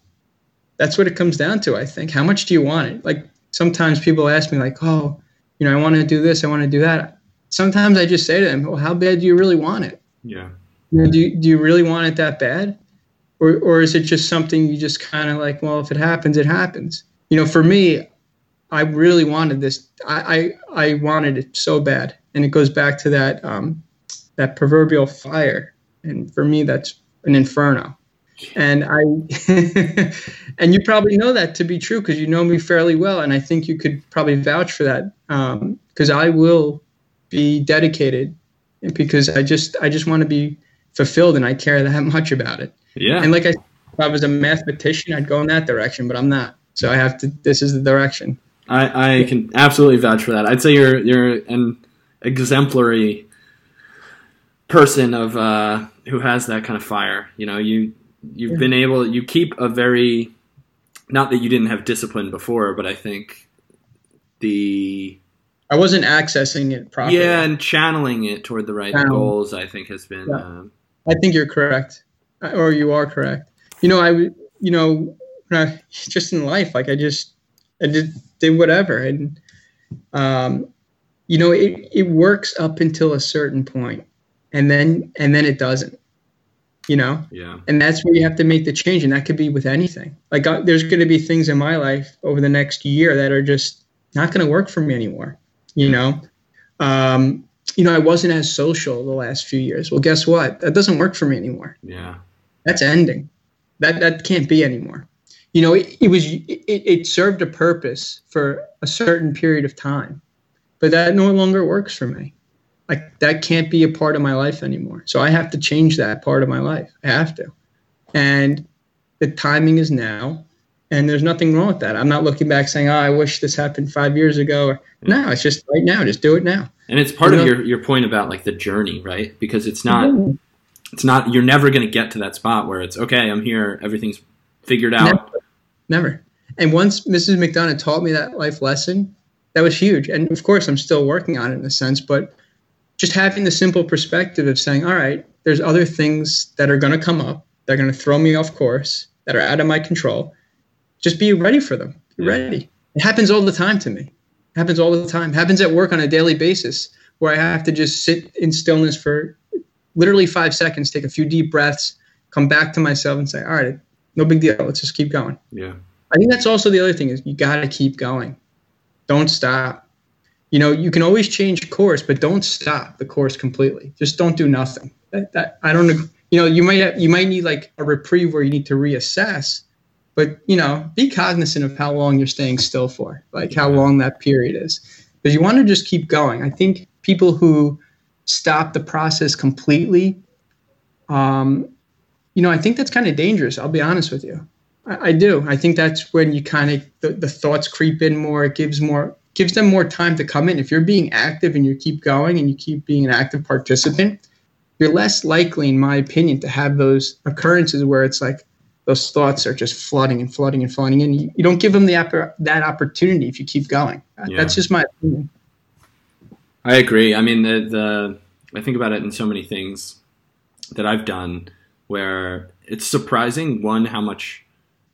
That's what it comes down to, I think. How much do you want it? Like sometimes people ask me, like, oh, you know, I want to do this, I want to do that. Sometimes I just say to them, well, how bad do you really want it? Yeah. You know, do, you, do you really want it that bad? Or, or is it just something you just kind of like, well, if it happens, it happens? You know, for me, I really wanted this. I, I, I wanted it so bad. And it goes back to that, um, that proverbial fire. And for me, that's an inferno and I [LAUGHS] and you probably know that to be true because you know me fairly well, and I think you could probably vouch for that because um, I will be dedicated because I just I just want to be fulfilled and I care that much about it. Yeah. And like I, if I was a mathematician, I'd go in that direction, but I'm not. So I have to. This is the direction. I, I can absolutely vouch for that. I'd say you're you're an exemplary person of uh, who has that kind of fire. You know, you you've Yeah. been able you keep a very not that you didn't have discipline before, but I think the I wasn't accessing it properly. yeah and channeling it toward the right goals I think has been Yeah. um, I think you're correct, Uh, or you are correct. You know, I you know, I- [LAUGHS] just in life, like I just, I did, did whatever, and, um, you know, it, it works up until a certain point, and then, and then it doesn't. You know, yeah and that's where you have to make the change, and that could be with anything. Like, uh, there's going to be things in my life over the next year that are just not going to work for me anymore. You know, um, you know, I wasn't as social the last few years. Well, guess what? That doesn't work for me anymore. yeah That's ending. That that can't be anymore. You know, it, it was it, it served a purpose for a certain period of time, but that no longer works for me. Like that can't be a part of my life anymore. So I have to change that part of my life. I have to. And the timing is now. And there's nothing wrong with that. I'm not looking back saying, "Oh, I wish this happened five years ago." Or, no, it's just right now. Just do it now. and it's part You of know- your your point about like the journey right because it's not mm-hmm. it's not you're never going to get to that spot where it's okay i'm here everything's figured out Never. Never. And once Mrs. McDonough taught me that life lesson, that was huge. And of course, I'm still working on it in a sense, but just having the simple perspective of saying, all right, there's other things that are going to come up, that are going to throw me off course, that are out of my control. Just be ready for them. Be Yeah. ready. It happens all the time to me. It happens all the time. It happens at work on a daily basis where I have to just sit in stillness for literally five seconds, take a few deep breaths, come back to myself and say, all right, no big deal. Let's just keep going. yeah I think that's also the other thing is you got to keep going. Don't stop. You know, you can always change course, but don't stop the course completely. Just don't do nothing. That, that I don't. You know, you might have, you might need like a reprieve where you need to reassess, but you know, be cognizant of how long you're staying still for, like how long that period is, because you want to just keep going. I think people who stop the process completely, um, you know, I think that's kind of dangerous. I'll be honest with you. I, I do. I think that's when you kind of the, the thoughts creep in more. It gives more gives them more time to come in. If you're being active and you keep going and you keep being an active participant, you're less likely, in my opinion, to have those occurrences where it's like those thoughts are just flooding and flooding and flooding and You, you don't give them the that opportunity if you keep going. Uh, yeah. That's just my opinion. I agree. I mean, the the I think about it in so many things that I've done where it's surprising one how much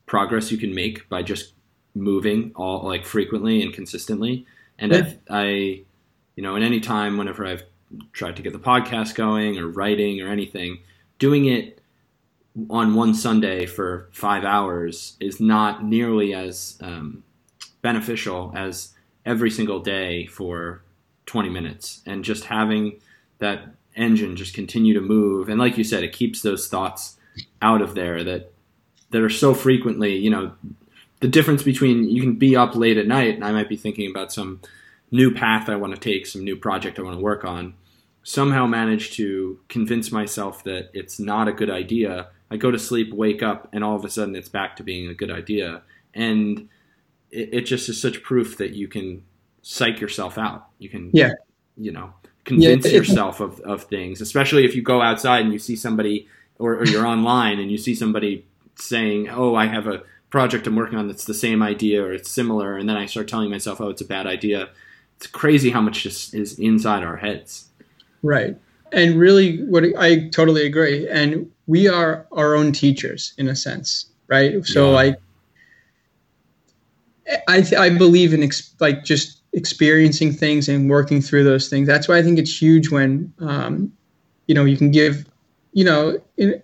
progress you can make by just moving all like frequently and consistently. And Yeah. I, I, you know, in any time whenever I've tried to get the podcast going or writing or anything, doing it on one Sunday for five hours is not nearly as um, beneficial as every single day for 20 minutes and just having that engine just continue to move and like you said it keeps those thoughts out of there that that are so frequently you know the difference between you can be up late at night and I might be thinking about some new path I want to take some new project I want to work on somehow manage to convince myself that it's not a good idea. I go to sleep wake up and all of a sudden it's back to being a good idea. And it, it just is such proof that you can psych yourself out. You can Yeah. you know convince it- yourself of, of things especially if you go outside and you see somebody or, or you're [LAUGHS] online and you see somebody saying oh i have a project i'm working on that's the same idea or it's similar and then i start telling myself oh it's a bad idea it's crazy how much just is inside our heads Right. And really, what I totally agree. And we are our own teachers in a sense, right? So, Yeah. like, I th- I believe in ex- like just experiencing things and working through those things. That's why I think it's huge when, um, you know, you can give, you know, in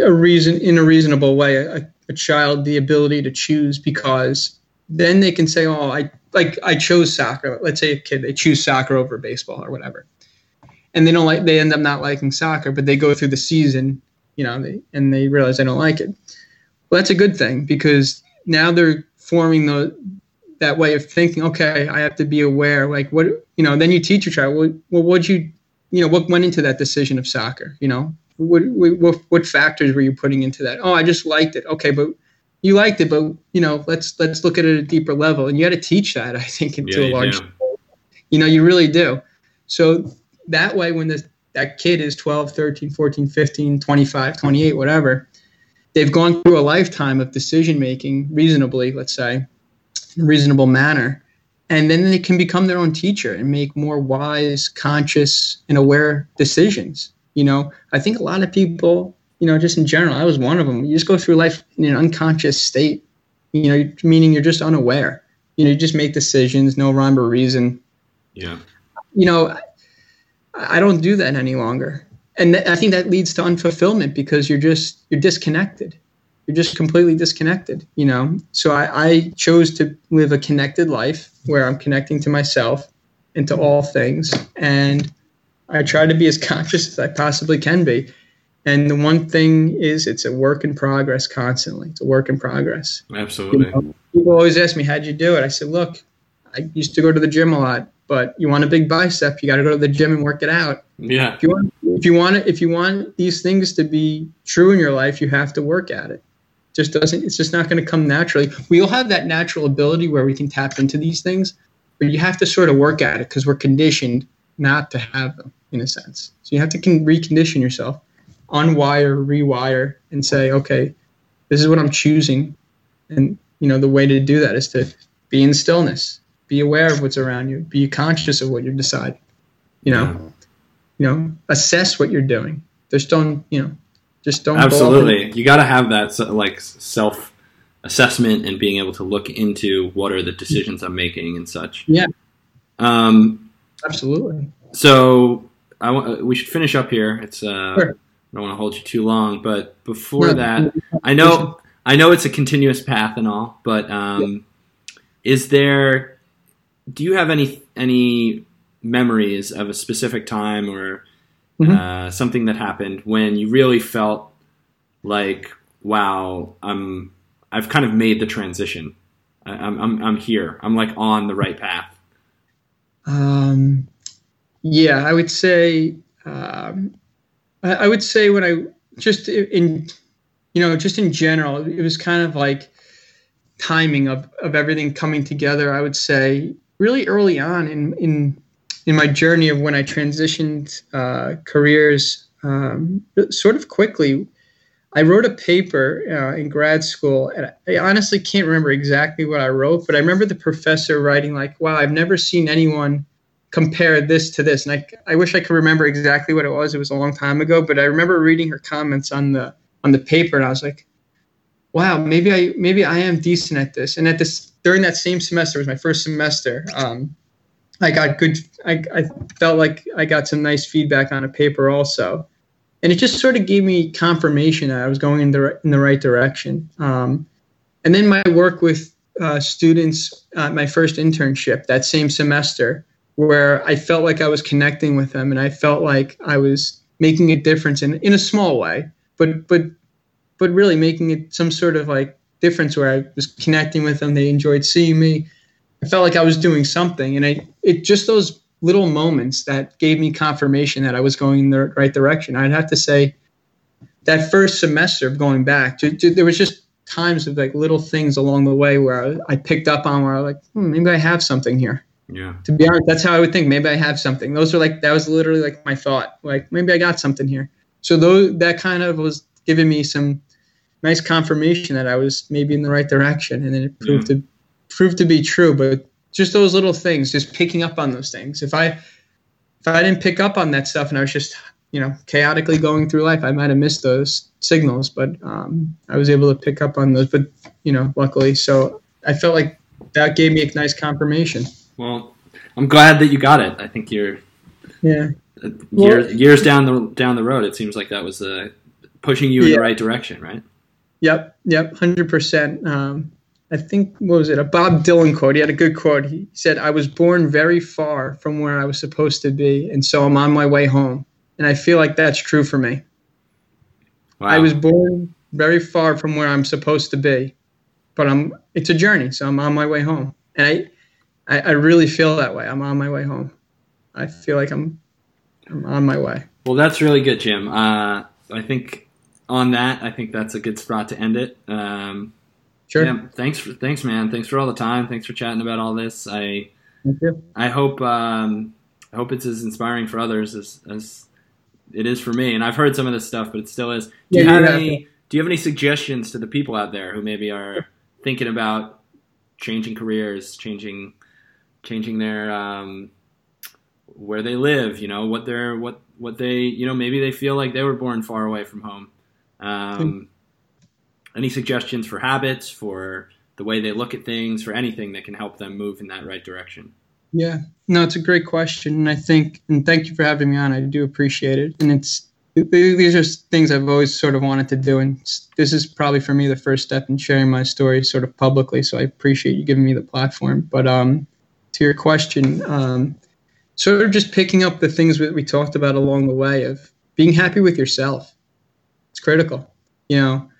a reason in a reasonable way a, a child the ability to choose because then they can say, oh, I like I chose soccer. Let's say a kid they choose soccer over baseball or whatever. And they don't like they end up not liking soccer but they go through the season you know they, and they realize they don't like it. Well that's a good thing because now they're forming the that way of thinking okay i have to be aware. Like what you know then you teach your child well, what you you know what went into that decision of soccer? You know what, what what factors were you putting into that? Oh, I just liked it. Okay, but you liked it, but you know, let's let's look at it at a deeper level, and you got to teach that. [LAUGHS] I think into Yeah, a large, do. you know, you really do. So that way, when this that kid is 12, 13, 14, 15, 25, 28, whatever, they've gone through a lifetime of decision making reasonably, let's say, in a reasonable manner. And then they can become their own teacher and make more wise, conscious, and aware decisions. You know, I think a lot of people, you know, just in general, I was one of them. You just go through life in an unconscious state, you know, meaning you're just unaware. You know, you just make decisions, no rhyme or reason Yeah. you know, I- I don't do that any longer. And th- I think that leads to unfulfillment because you're just, you're disconnected. You're just completely disconnected, you know? So I, I chose to live a connected life where I'm connecting to myself and to all things. And I try to be as conscious as I possibly can be. And the one thing is, it's a work in progress constantly. It's a work in progress. Absolutely. People always ask me, How'd you do it? I said, Look, I used to go to the gym a lot, but you want a big bicep, you got to go to the gym and work it out. Yeah. If you want, if you want it, if you want these things to be true in your life, you have to work at it. Just doesn't. It's just not going to come naturally. We all have that natural ability where we can tap into these things, but you have to sort of work at it because we're conditioned not to have them in a sense. So you have to con- recondition yourself, unwire, rewire, and say, okay, this is what I'm choosing, and you know the way to do that is to be in stillness, be aware of what's around you, be conscious of what you're deciding. You know you know, assess what you're doing. Just don't, you know, just don't. go Absolutely. You got to have that like self assessment and being able to look into what are the decisions I'm making and such. Yeah. Um, absolutely. so I want we should finish up here. It's uh, Sure. I don't want to hold you too long, but before No, that, I know I know it's a continuous path and all, but um, is there? Do you have any any memories of a specific time or Mhm. uh, something that happened when you really felt like, wow, I'm I've kind of made the transition. I, I'm, I'm I'm here. I'm like on the right path. Um, yeah, I would say, um, I, I would say when I just in, you know, just in general, it was kind of like timing of, of everything coming together. I would say really early on in, in, in my journey of when I transitioned uh, careers, um, sort of quickly, I wrote a paper uh, in grad school, and I honestly can't remember exactly what I wrote, but I remember the professor writing like, "Wow, I've never seen anyone compare this to this." And I, I wish I could remember exactly what it was. It was a long time ago, but I remember reading her comments on the on the paper, and I was like, "Wow, maybe I maybe I am decent at this." And at this during that same semester, was my first semester. Um, I got good. I, I felt like I got some nice feedback on a paper also and it just sort of gave me confirmation that I was going in the in the right direction. Um, and then my work with uh, students, uh, my first internship that same semester, where I felt like I was connecting with them, and I felt like I was making a difference in in a small way, but but but really making it some sort of like difference where I was connecting with them. They enjoyed seeing me. I felt like I was doing something, and I it just those little moments that gave me confirmation that I was going in the right direction. I'd have to say that first semester of going back, ju- ju- there was just times of like little things along the way where I, I picked up on where I was like, hmm, maybe I have something here. Yeah. To be honest, that's how I would think. Maybe I have something. Those are like that was literally like my thought. Like maybe I got something here. So those that kind of was giving me some nice confirmation that I was maybe in the right direction, and then it proved to proved to be true. But just those little things, just picking up on those things. If I if I didn't pick up on that stuff and I was just you know chaotically going through life, I might have missed those signals. But um, I was able to pick up on those. But you know, luckily, so I felt like that gave me a nice confirmation. Well, I'm glad that you got it. I think you're Yeah. uh, years years down the down the road. It seems like that was uh, pushing you in Yeah. the right direction, right? Yep. Yep. Hundred percent. Um, I think what was it? A Bob Dylan quote. He had a good quote. He said, "I was born very far from where I was supposed to be, and so I'm on my way home." And I feel like that's true for me. Wow. I was born very far from where I'm supposed to be, but I'm. It's a journey, so I'm on my way home, and I, I, I really feel that way. I'm on my way home. I feel like I'm, I'm on my way. Well, that's really good, Jim. Uh, I think on that, I think that's a good spot to end it. Um, Sure. Yeah, thanks for thanks, man. Thanks for all the time. Thanks for chatting about all this. I Thank you. I hope um, I hope it's as inspiring for others as, as it is for me. And I've heard some of this stuff, but it still is. Do Yeah, you have any Do you have any suggestions to the people out there who maybe are thinking about changing careers, changing changing their um, where they live? You know what they're what what they you know maybe they feel like they were born far away from home. Um, any suggestions for habits for the way they look at things for anything that can help them move in that right direction Yeah, no, it's a great question, and I think, and thank you for having me on. I do appreciate it, and it's these are things I've always sort of wanted to do, and this is probably for me the first step in sharing my story sort of publicly. So I appreciate you giving me the platform. But um, to your question, um, sort of just picking up the things that we talked about along the way of being happy with yourself. It's critical. You know,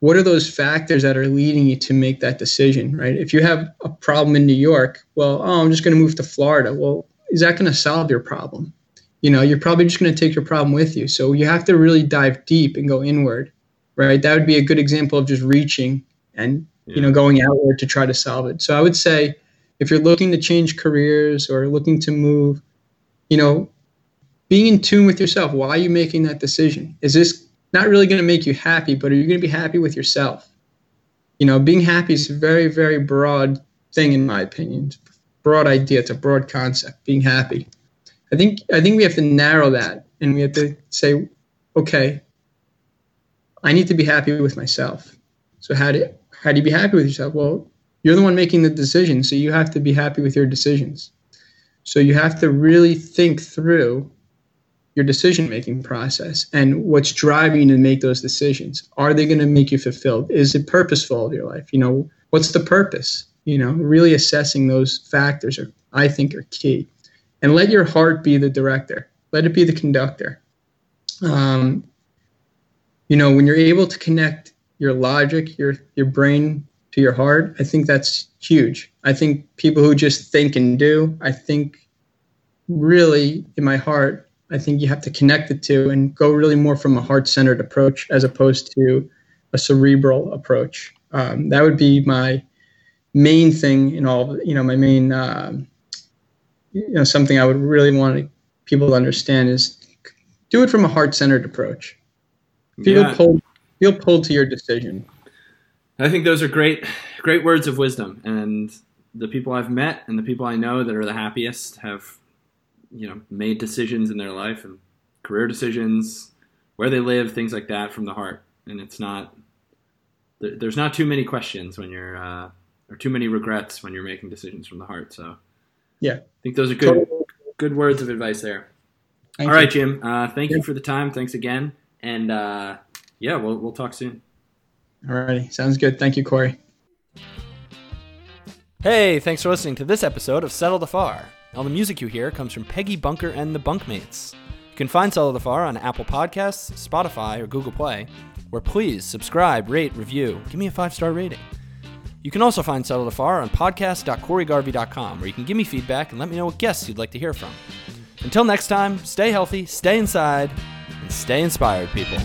what are those factors that are leading you to make that decision, right? If you have a problem in New York, well, oh, I'm just going to move to Florida. Well, is that going to solve your problem? You know, you're probably just going to take your problem with you. So you have to really dive deep and go inward, right? That would be a good example of just reaching and, yeah. you know, going outward to try to solve it. So I would say if you're looking to change careers or looking to move, you know, being in tune with yourself. Why are you making that decision? Is this not really going to make you happy, but are you going to be happy with yourself? You know, being happy is a very, very broad thing, in my opinion. Broad idea. It's a broad concept. Being happy. I think I think we have to narrow that, and we have to say, okay, I need to be happy with myself. So how do how do you be happy with yourself? Well, you're the one making the decision, so you have to be happy with your decisions. So you have to really think through your decision making process and what's driving you to make those decisions. Are they going to make you fulfilled? Is it purposeful of your life? You know, what's the purpose? You know, really assessing those factors are, I think, are key. And let your heart be the director. Let it be the conductor. Um, you know, when you're able to connect your logic, your your brain to your heart, I think that's huge. I think people who just think and do, I think really in my heart, I think you have to connect the two and go really more from a heart centered approach as opposed to a cerebral approach. Um, that would be my main thing in all, you know, my main, um, you know, something I would really want people to understand is do it from a heart centered approach. Feel Yeah. pulled, feel pulled to your decision. I think those are great, great words of wisdom. And the people I've met and the people I know that are the happiest have, you know, made decisions in their life and career decisions, where they live, things like that from the heart. And it's not, there's not too many questions when you're, uh, or too many regrets when you're making decisions from the heart. So Yeah. I think those are good, good words of advice there. Thank All you. right, Jim. Uh, thank you for the time. Thanks again. And uh, yeah, we'll, we'll talk soon. All righty. Sounds good. Thank you, Corey. Hey, thanks for listening to this episode of Settle the Far. All the music you hear comes from Peggy Bunker and the Bunkmates. You can find Settle the Far on Apple Podcasts, Spotify, or Google Play, where please subscribe, rate, review, give me a five star rating. You can also find Settle the Far on podcast.coreygarvey.com, where you can give me feedback and let me know what guests you'd like to hear from. Until next time, stay healthy, stay inside, and stay inspired, people.